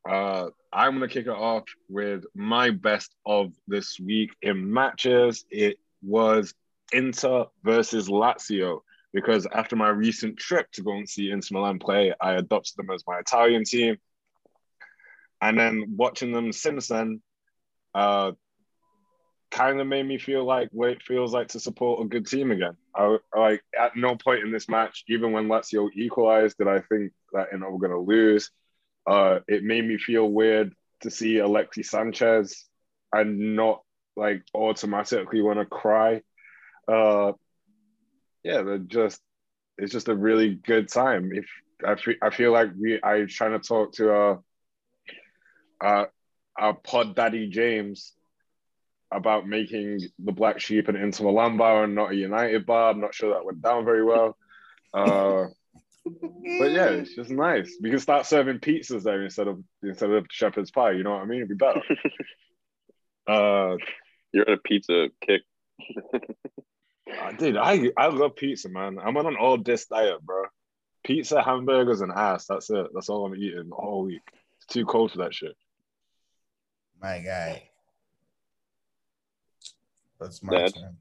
Uh, I'm gonna kick it off with my best of this week in matches. It was Inter versus Lazio because after my recent trip to go and see Inter Milan play, I adopted them as my Italian team. And then watching them since then, uh, kind of made me feel like what it feels like to support a good team again. I like at no point in this match, even when Lazio equalized, did I think that you know we're gonna lose. Uh, it made me feel weird to see Alexis Sanchez and not like automatically want to cry. Uh, yeah, they're just it's just a really good time. If I feel, feel like we I trying to talk to uh uh our pod daddy James about making the black sheep an Inter Milan bar and not a United bar. I'm not sure that went down very well. Uh, but yeah, it's just nice. We can start serving pizzas there instead of instead of shepherd's pie. You know what I mean? It'd be better. uh, You're on a pizza kick. Dude, I I love pizza, man. I'm on an all this diet, bro. Pizza, hamburgers, and ass. That's it. That's all I'm eating all week. It's too cold for that shit. My guy. That's my Dad. turn.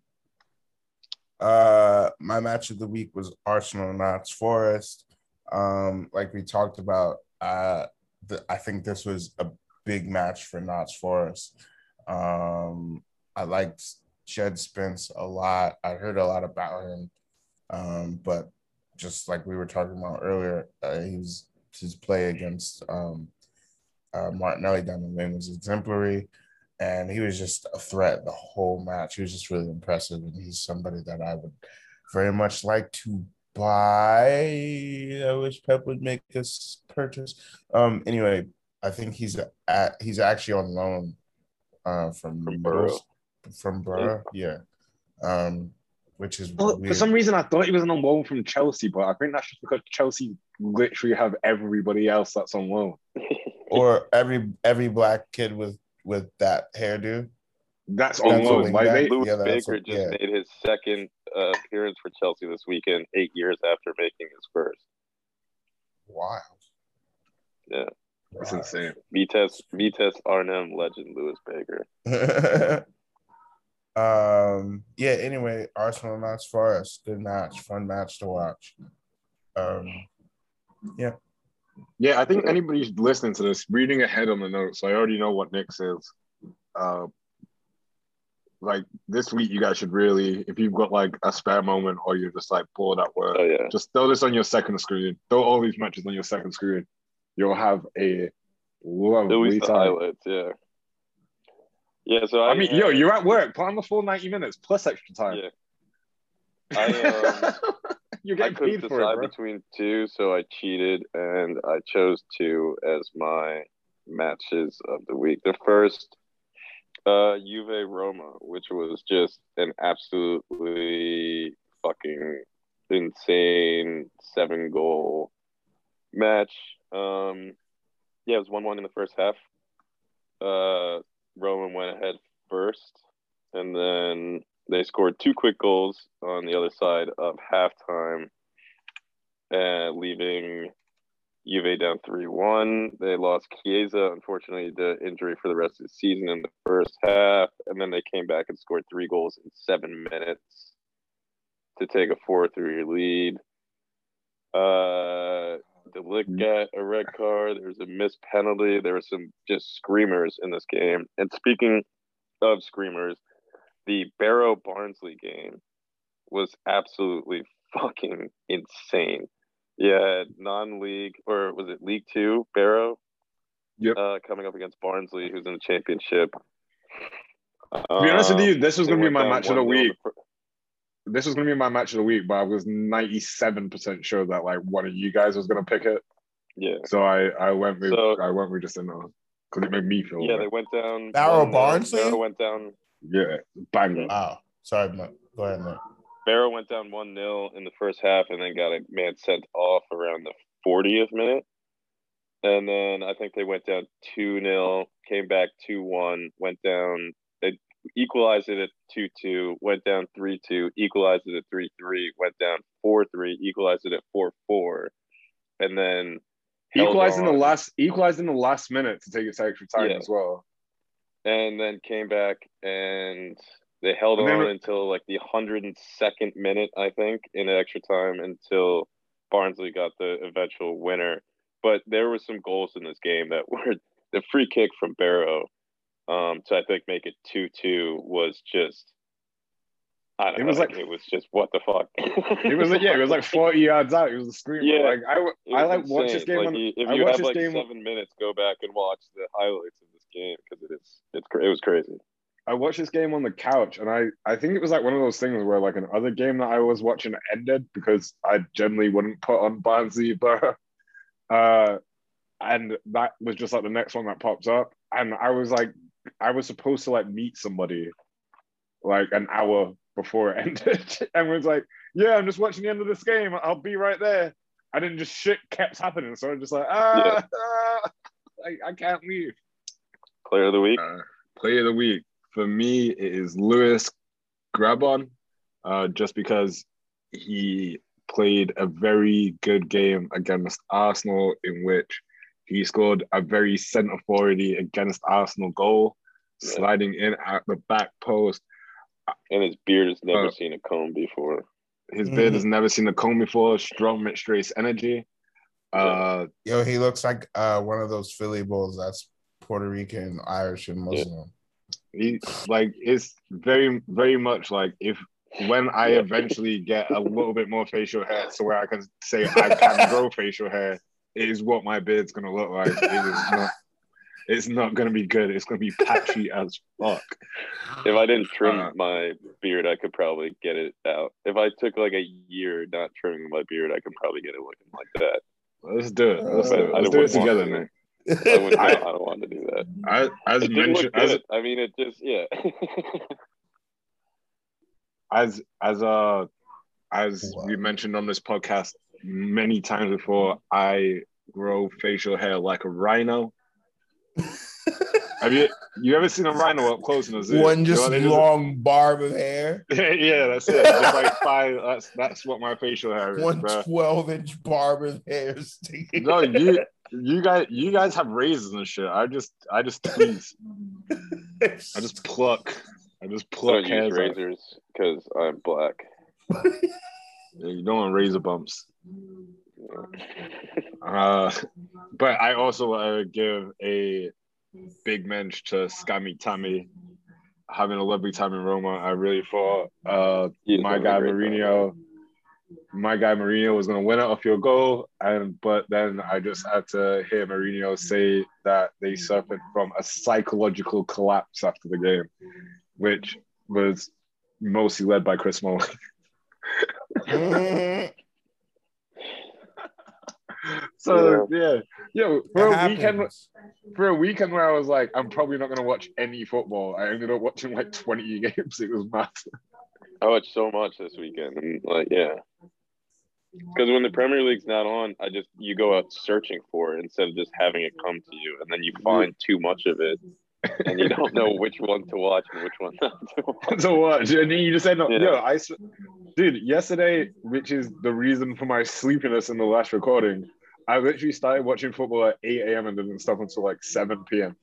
Uh, my match of the week was Arsenal Notts Forest. Um, like we talked about, uh, the, I think this was a big match for Notts Forest. Um, I liked Jed Spence a lot. I heard a lot about him, um, but just like we were talking about earlier, uh, he was his play against um, uh, Martinelli down the wing was exemplary, and he was just a threat the whole match. He was just really impressive, and he's somebody that I would very much like to buy. I wish Pep would make this purchase. Um, anyway, I think he's at he's actually on loan uh, from, From Middles- Borough. from Borough. Yeah. Um, which is Well, for some reason, I thought he was on loan from Chelsea, but I think that's just because Chelsea literally have everybody else that's on loan. or every every black kid with with that hairdo. That's That's on a loan. wing Like they, Louis Yeah, Baker what- just yeah. made his second uh, appearance for Chelsea this weekend, eight years after making his first. Wow. Yeah. it's Wild. insane. Vitesse, Vitesse Arnhem legend Lewis Baker. um. Yeah. Anyway, Arsenal Notts Forest. Good match. Fun match to watch. Um. Yeah, I think anybody listening to this, reading ahead on the notes, I already know what Nick says. Uh, like this week, you guys should really, if you've got like a spare moment or you're just like bored at work, Oh yeah, just throw this on your second screen. Throw all these matches on your second screen. You'll have a lovely time. highlights. Yeah, yeah. So I, I mean, yo, you're at work. Put on the full 90 minutes plus extra time. Yeah. I, um, you're I getting couldn't paid for decide it, bro. between two, so I cheated and I chose two as my matches of the week. The first, uh, Juve Roma, which was just an absolutely fucking insane seven goal match. Um, yeah, it was one one in the first half. Uh, Roma went ahead first, and then they scored two quick goals on the other side of halftime, uh, leaving Juve down 3 1. They lost Chiesa, unfortunately, the injury for the rest of the season in the first half. And then they came back and scored three goals in seven minutes to take a 4 3 lead. Uh, de Ligt got a red card. There was a missed penalty. There were some just screamers in this game. And speaking of screamers, the Barrow Barnsley game was absolutely fucking insane. Yeah, non-league or was it League Two Barrow? Yep. Uh, coming up against Barnsley, who's in the championship. To be honest with you, this was Um, going to be my match of the week. the This was going to be my match of the week, but I was 97% sure that like one of you guys was going to pick it. Yeah, So I, I went with So- I went with just a no because it made me feel yeah, yeah, they went down. Barrow Barnsley? Barrow went down. Yeah banger. Wow. Sorry, Mike. Go ahead, Mike. Barrow went down one 0 in the first half, and then got a man sent off around the 40th minute. And then I think they went down two 0 came back two one, went down. They equalized it at two two, went down three two, equalized it at three three, went down four three, equalized it at four four, and then held Equalized in the last equalized in the last minute to take it to extra time Yeah. as well. And then came back and they held on until like the 102nd minute, I think, in extra time until Barnsley got the eventual winner. But there were some goals in this game that were the free kick from Barrow um, to I think make it 2 2 was just. I don't It know. was Like, like- it was just what the fuck. It was like yeah, it was like 40 yards out. It was a screamer. Yeah. Like I, I like watch this game Like, on. you- if I you have this like game- seven minutes, go back and watch the highlights of this game because it is it's it was crazy. I watched this game on the couch, and I, I think it was like one of those things where like another game that I was watching ended because I generally wouldn't put on Barnsley Borough, uh, and that was just like the next one that pops up, and I was like, I was supposed to like meet somebody, like an hour before it ended, and was like, yeah, I'm just watching the end of this game. I'll be right there. And then just shit kept happening, so I'm just like, ah, ah I, I can't leave. Player of the week. Uh, player of the week for me it is Lewis Grabban, uh, just because he played a very good game against Arsenal, in which he scored a very centre forwardy against Arsenal goal, sliding in at the back post. And his beard has never Uh, seen a comb before. His Mhm. beard has never seen a comb before. Strong mixed race energy. Uh, Yo, he looks like uh, one of those Philly bulls that's Puerto Rican, Irish, and Muslim. he like it's very very much like if when I eventually get a little bit more facial hair, so where I can say I can grow facial hair, it is what my beard's gonna look like. It is not. It's not gonna be good. It's gonna be patchy as fuck. If I didn't trim Uh, my beard, I could probably get it out. If I took like a year not trimming my beard, I could probably get it looking like that. Let's do it. Let's do it. Uh, Let's I do it wouldn't want together, to. Nick. I wouldn't I- know how to want to do that. I, as It mentioned, look as. I mean, it just yeah. as as uh as Wow. we mentioned on this podcast many times before, I grow facial hair like a rhino. Have you you ever seen a rhino up close in a zoo? One You just know, they long barb of hair, yeah, that's it. Just like five. That's that's what my facial hair is, one bro. 12 inch barb of hair sticking. No, you you guys you guys have razors and shit. I just I just tweeze. I just pluck. I just I pluck don't use razors because I'm black. Yeah, You don't want razor bumps. Uh, but I also want to give a big mensch to Scammy Tammy. Having a lovely time in Roma. I really thought uh, my guy great time. Mourinho, my guy Mourinho was going to win it off your goal, and but then I just had to hear Mourinho say that they suffered from a psychological collapse after the game, which was mostly led by Chris Smalling. So yeah, yeah. For It a weekend, for a weekend where I was like, I'm probably not gonna watch any football. I ended up watching like 20 games. It was mad. I watched so much this weekend. And like, yeah. Because when the Premier League's not on, I just you go out searching for it instead of just having it come to you, and then you find too much of it, and you don't know which one to watch and which one not to watch. to watch, and then you just end up, Yeah. yo, I, dude, yesterday, which is the reason for my sleepiness in the last recording. I literally started watching football at 8 a.m. and didn't stop until like 7 p.m.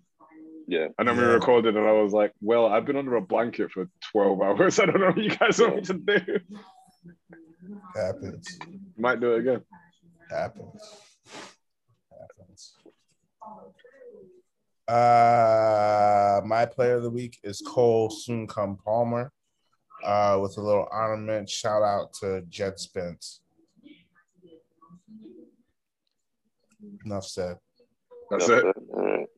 Yeah, And then we recorded, and I was like, well, I've been under a blanket for 12 hours. I don't know what you guys want me to do. happens. Might do it again. Happens. Happens. Uh, my player of the week is Cole Soon Come Palmer. Uh, with a little ornament. Shout out to Jed Spence. Enough said. That's That's it. it.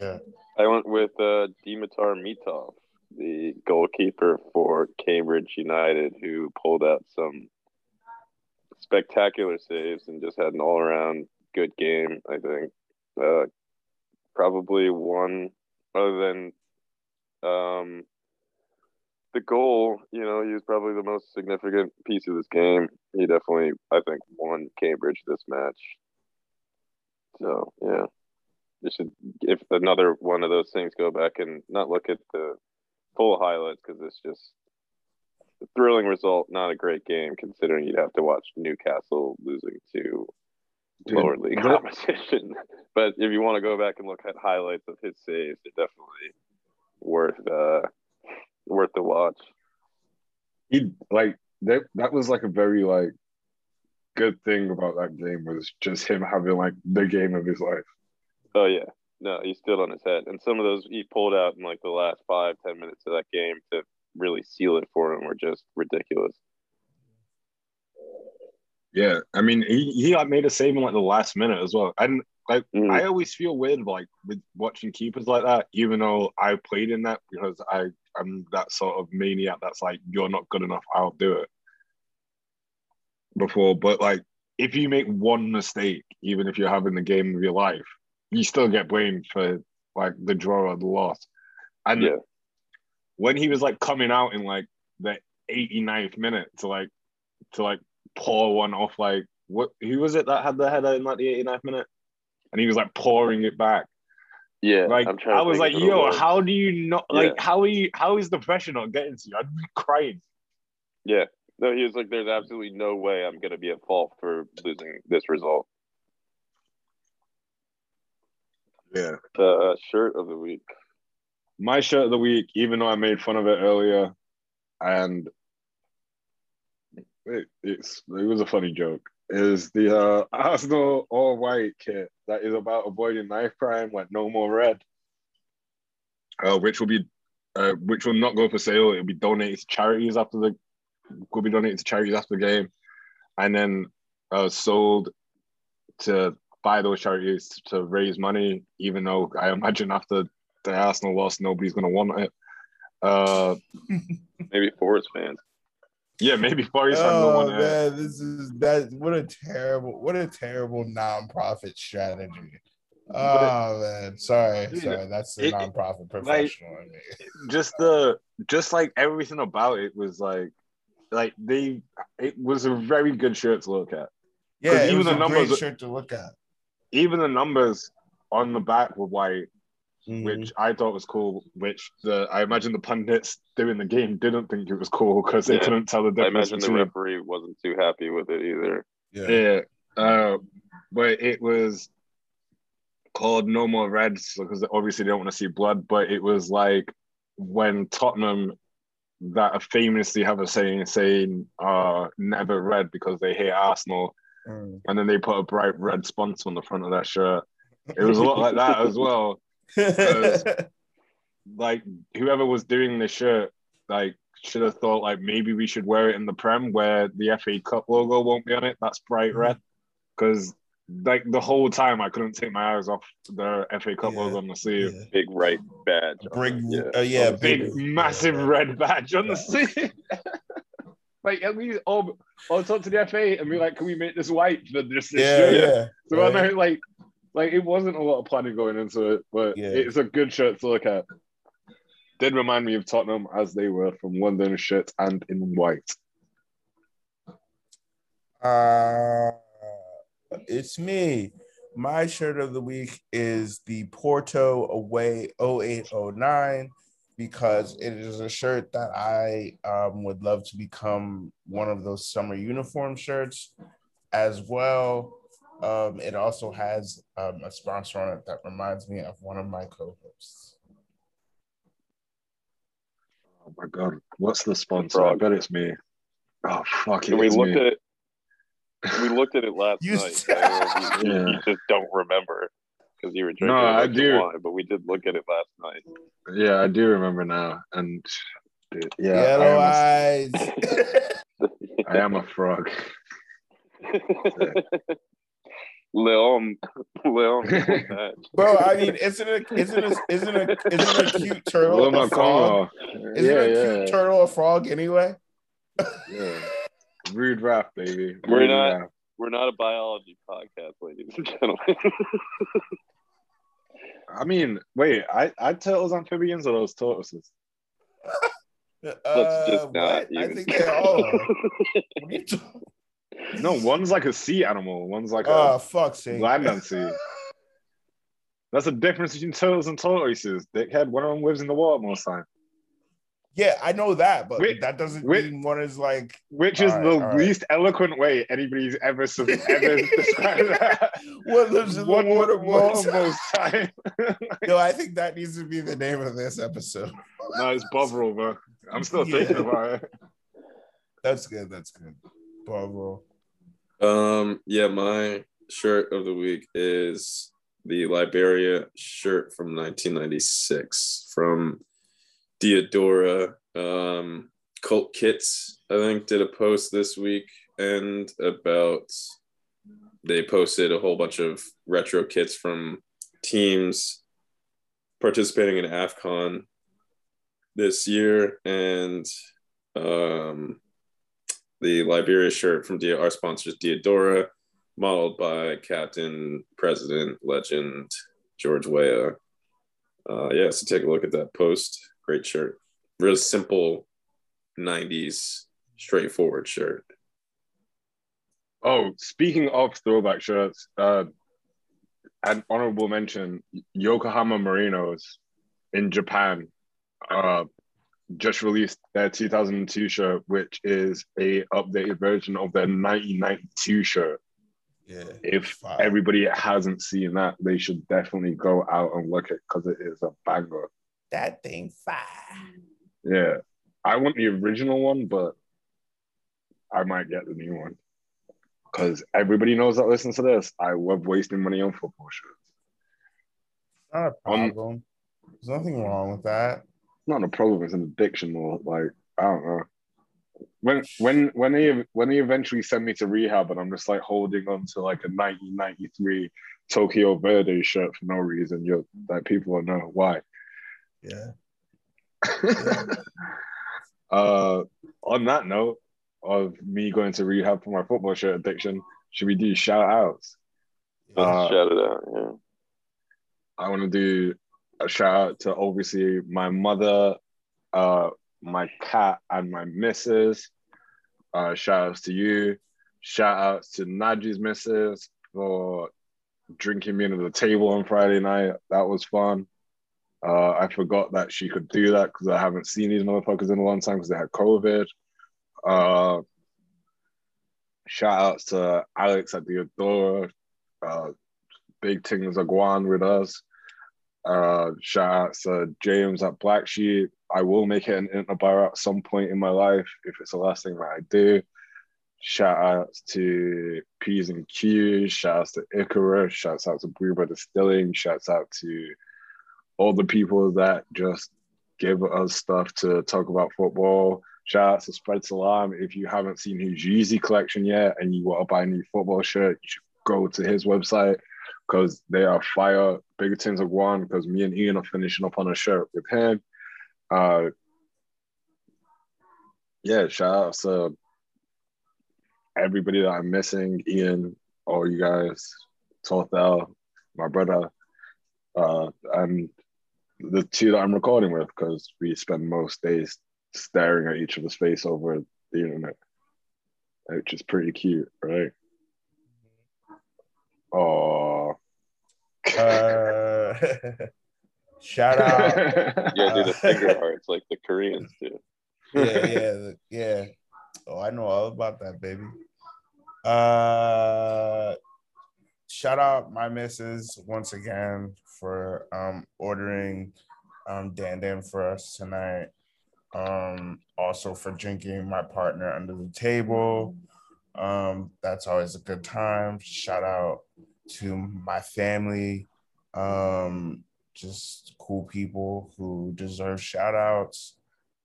Yeah. I went with uh, Dimitar Mitov, the goalkeeper for Cambridge United, who pulled out some spectacular saves and just had an all-around good game. I think uh, probably one other than um, the goal. You know, he was probably the most significant piece of this game. He definitely, I think, won Cambridge this match. So yeah you should if another one of those things go back and not look at the full highlights because it's just a thrilling result not a great game considering you'd have to watch newcastle losing to Dude, lower league but- competition but if you want to go back and look at highlights of his saves they're definitely worth uh worth the watch he like that that was like a very like good thing about that game was just him having like the game of his life. Oh yeah, no, he stood on his head, and some of those he pulled out in like the last five, ten minutes of that game to really seal it for him were just ridiculous. Yeah, I mean he he like made a save in like the last minute as well. And like Mhm. I always feel weird like with watching keepers like that, even though I played in that because I I'm that sort of maniac that's like you're not good enough, I'll do it. Before, but like if you make one mistake, even if you're having the game of your life, you still get blamed for like the draw or the loss. And Yeah. when he was like coming out in like the 89th minute to like to like pour one off like what who was it that had the header in like the 89th minute? And he was like pouring it back. Yeah, Like I'm trying. I was like, of who it yo, how do you not like Yeah. how are you how is the pressure not getting to you? I'd be crying. Yeah, no, he was like, "There's absolutely no way I'm to be at fault for losing this result." Yeah. Uh, shirt of the week. My shirt of the week, even though I made fun of it earlier, and it, it's it was a funny joke. Is the uh, Arsenal all white kit that is about avoiding knife crime, like no more red, uh, which will be, uh, which will not go for sale. It'll be donated to charities after the, will be donated to charities after the game, and then uh, sold to buy those charities to raise money. Even though I imagine after the Arsenal loss, nobody's going to want it. Uh, Maybe Forest fans. Yeah, maybe fans don't Oh man, this is that. What a terrible, what a terrible non-profit strategy. Oh man, sorry, Dude, sorry. That's the it- nonprofit professional. me. just the just like everything about it was like like they it was a very good shirt to look at. Yeah, it even was the a numbers- shirt to look at. Even the numbers on the back were white, Mhm. which I thought was cool. Which the I imagine the pundits doing the game didn't think it was cool because they Yeah. couldn't tell the difference. I difference imagine the referee wasn't too happy with it either. yeah. Yeah. Uh, but it was called No More Reds because obviously they don't want to see blood. But it was like when Tottenham that famously have a saying saying uh never red because they hate Arsenal Mm. and then they put a bright red sponsor on the front of that shirt. It was a lot like that as well. Like whoever was doing the shirt, like should have thought like maybe we should wear it in the Prem where the FA Cup logo won't be on it. That's bright red. Because like the whole time I couldn't take my eyes off the FA Cup Yeah. logo on the sleeve. Yeah. Big right badge. on Big, yeah. uh, yeah, Big, massive yeah. red badge on the sleeve. like at least or, or talk to the FA and be like, can we make this white for just this Yeah, shirt? yeah. So I right. know like like it wasn't a lot of planning going into it, but Yeah. it's a good shirt to look at. Did remind me of Tottenham as they were from London shirt and in white. Uh, it's me. My shirt of the week is the Porto Away 0809 because it is a shirt that I um, would love to become one of those summer uniform shirts as well. Um, it also has um, a sponsor on it that reminds me of one of my co hosts. Oh my god, what's the sponsor? I bet it's me. Oh fuck it! We is looked me. at it. We looked at it last You night. said- and you, you just don't remember because you were drinking. No, I do. wine, but we did look at it last night. Yeah, I do remember now, and dude, yeah, Yellow I eyes. a, I am a frog. Leon, Leon. Bro, I mean, isn't it isn't it isn't it isn't a cute turtle Wilma a frog? Congo. Isn't Yeah, a yeah, cute turtle a frog anyway? yeah. Rude rap, baby. We're not- rap. We're not a biology podcast, ladies and gentlemen. I mean, wait, I I turtles amphibians or those tortoises? Let's Uh, just not what? I even. think they all No, one's like a sea animal. One's like Oh, a ah, fuck's sake. land and sea. That's the difference between turtles and tortoises. Dickhead, one of them lives in the water most time. Yeah, I know that, but Wait, that doesn't wait. mean one is like. Which is right, the right. least eloquent way anybody's ever ever described that. What lives in the One water water most? most time. Yo, I think that needs to be the name of this episode. no, it's Bovril, bro. I'm still Yeah. thinking about it. That's good. That's good. Bravo. Um, yeah, my shirt of the week is the Liberia shirt from 1996 from Diadora. Um, Cult Kits, I think, did a post this week and about they posted a whole bunch of retro kits from teams participating in AFCON this year and um the Liberia shirt from our sponsors, Diadora, modeled by Captain, President, Legend George Weah. Uh, yeah, so take a look at that post. Great shirt. Real simple 90s, straightforward shirt. Oh, speaking of throwback shirts, uh, an honorable mention: Yokohama Marinos in Japan uh, just released their 2002 shirt, which is a updated version of their 1992 shirt. Yeah. If Fire. everybody hasn't seen that, they should definitely go out and look at because it is a banger. That thing fire. Yeah, I want the original one, but I might get the new one because everybody knows that listens to this. I love wasting money on football shirts. Not a Um, problem. There's nothing wrong with that. Not a problem; it's an addiction, or like I don't know. When when when they when they eventually send me to rehab, and I'm just like holding on to like a 1993 Tokyo Verdy shirt for no reason, you're like people will know why. Yeah. uh, on that note of me going to rehab for my football shirt addiction, should we do shout outs? Uh, Shout it out. Yeah. I want to do a shout out to obviously my mother, uh, my cat, and my missus. Uh, shout outs to you. Shout outs to Najee's missus for drinking me into the table on Friday night. That was fun. Uh, I forgot that she could do that because I haven't seen these motherfuckers in a long time because they had COVID. Uh, shout outs to Alex at the Adora. Uh, big things are going with us. Uh, shout out to James at Black Sheep. I will make it an interbar at some point in my life if it's the last thing that I do. Shout out to P's and Q's. Shout out to Icarus. Shouts out to Brother Distilling. Shouts out to all the people that just give us stuff to talk about football. Shout out to Spread Salam. If you haven't seen his Yeezy collection yet and you want to buy a new football shirt, you should go to his website because they are fire. Bigger tins of one because me and Ian are finishing up on a shirt with him. Uh, yeah, shout out to everybody that I'm missing, Ian, all you guys, Torthel, my brother, uh, and the two that I'm recording with because we spend most days staring at each other's face over the internet, which is pretty cute, right? Oh. Uh, shout out. Yeah, do the finger hearts like the Koreans do. yeah, yeah, yeah. Oh, I know all about that, baby. Uh, shout out my missus once again for um ordering um Dan Dan for us tonight. Um, also for drinking my partner under the table. Um, that's always a good time. Shout out to my family. Um, just cool people who deserve shout outs.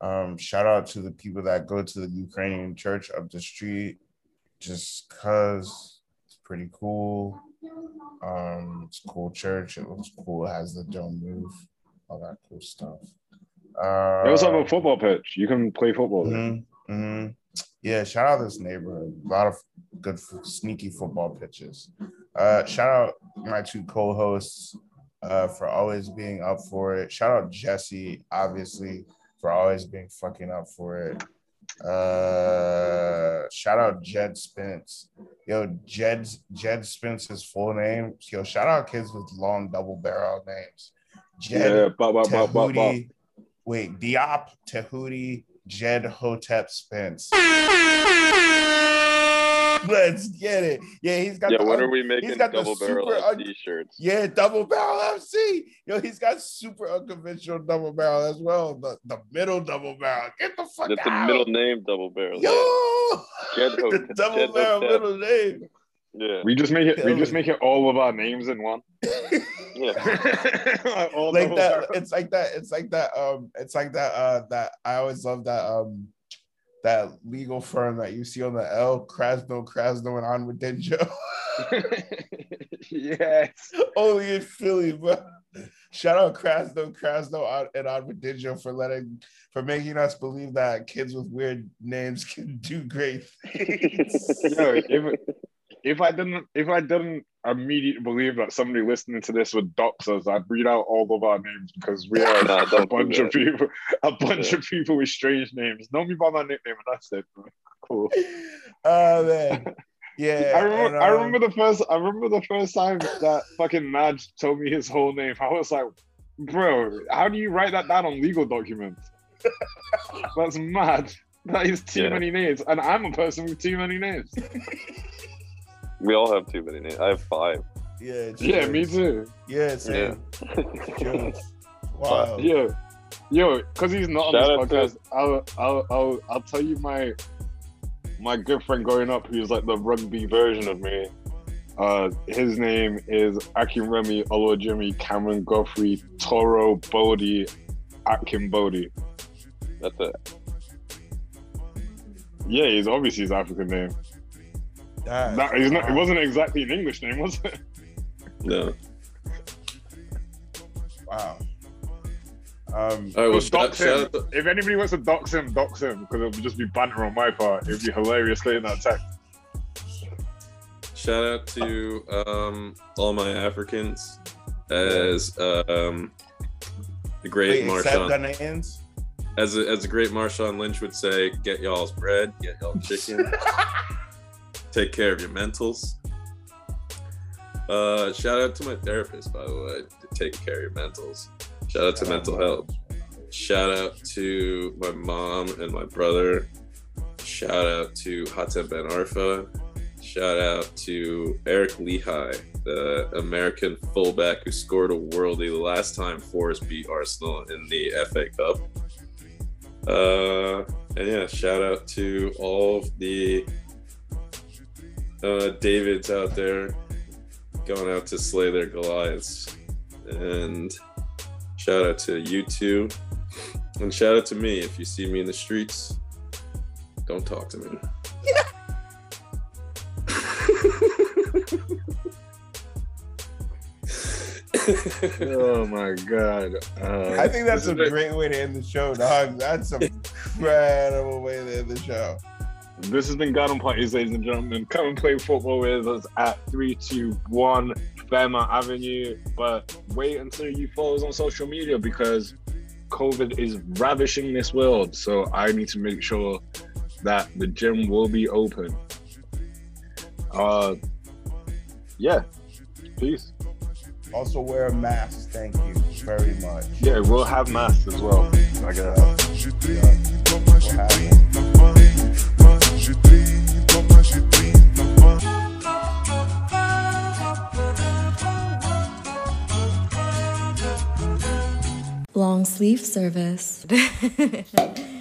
Um, shout out to the people that go to the Ukrainian church up the street just because it's pretty cool. Um, it's a cool church. It looks cool. It has the dome roof, all that cool stuff. Uh, They also have a football pitch. You can play football there. mhm, mhm. Yeah, shout out this neighborhood. A lot of good sneaky football pitches. Uh, shout out my two co-hosts uh, for always being up for it. Shout out Jesse, obviously, for always being fucking up for it. Uh, shout out Jed Spence. Yo, Jed Jed Spence's full name. Yo, shout out kids with long double barrel names. Jed Yeah, bop, bop, bop, bop, bop. Wait, Diop, Tahuti, Jed Hotep Spence. Let's get it. Yeah, he's got Yeah, the when are we making He's got the double barrel un- shirts? yeah, double barrel FC. Yo, he's got super unconventional double barrel as well. The, the middle double barrel. Get the fuck That's out. the middle name double barrel. Yo, Jed the double Jed barrel Hotep. middle name. Yeah. We just make it. We just make it all of our names in one. Yeah. All like that. barrel. It's like that. It's like that. Um, it's like that. Uh, that I always love that. Um, that legal firm that you see on the L, Krasno, Krasno, and Onwudinjo. yes. Only in Philly, bro. Shout out Krasno, Krasno, and on- and Onwudinjo for letting, for making us believe that kids with weird names can do great things. Yo, if if I didn't if I didn't immediately believe that somebody listening to this would dox us, I'd read out all of our names because we are Nah, a bunch of people, a bunch Yeah. of people with strange names. Know me by my nickname, and that's it. Bro. Cool. Oh man, yeah. I remember. and, I um, remember the first. I remember the first time that fucking Naj told me his whole name. I was like, "Bro, how do you write that down on legal documents? That's mad. That is too Yeah. many names, and I'm a person with too many names. We all have too many names. I have five. Yeah, it's yeah, me too. Yeah, same. Jokes. Wow. Yeah. yo, because he's not on Shout out this to- podcast, I'll, I'll, I'll, I'll tell you my my good friend growing up, who's like the rugby version of me. Uh, his name is Akin Remy Olojimi Cameron Godfrey Toro Bodie Akin Bodie. That's it. Yeah, he's obviously his African name. That- That, he's not, it wasn't exactly an English name, was it? No. Wow. Um, All right. Well, dox shout him. out to- If anybody wants to dox him, dox him because it would just be banter on my part. It would be hilarious saying that text. Shout out to um, all my Africans. as um, the great Wait, Marshawn, as a, as the great Marshawn Lynch would say, get y'all's bread, get y'all chicken, take care of your mentals. Uh, shout out to my therapist, by the way, Take care of your mentals. Shout out to mental health. Shout out to my mom and my brother. Shout out to Hatem Ben Arfa. Shout out to Eric Lichaj, the American fullback who scored a worldie the last time Forest beat Arsenal in the FA Cup. Uh, and yeah, shout out to all of the uh, Davids out there going out to slay their Goliaths. And shout out to you two. And shout out to me. If you see me in the streets, don't talk to me. oh my god! Uh, I think that's a great way to end the show, dog. That's an incredible way to end the show. This has been Garden Parties, ladies and gentlemen. Come and play football with us at 321 Fairmount Avenue. But wait until you follow us on social media because COVID is ravishing this world. So I need to make sure that the gym will be open. Uh, yeah. Peace. Also, wear a mask. Thank you very much. Yeah, we'll have masks as well. I guess. Mais j'ai 30, moi 30 ans. Moi 30 ans, moi j'ai 30 ans. Long sleeve service.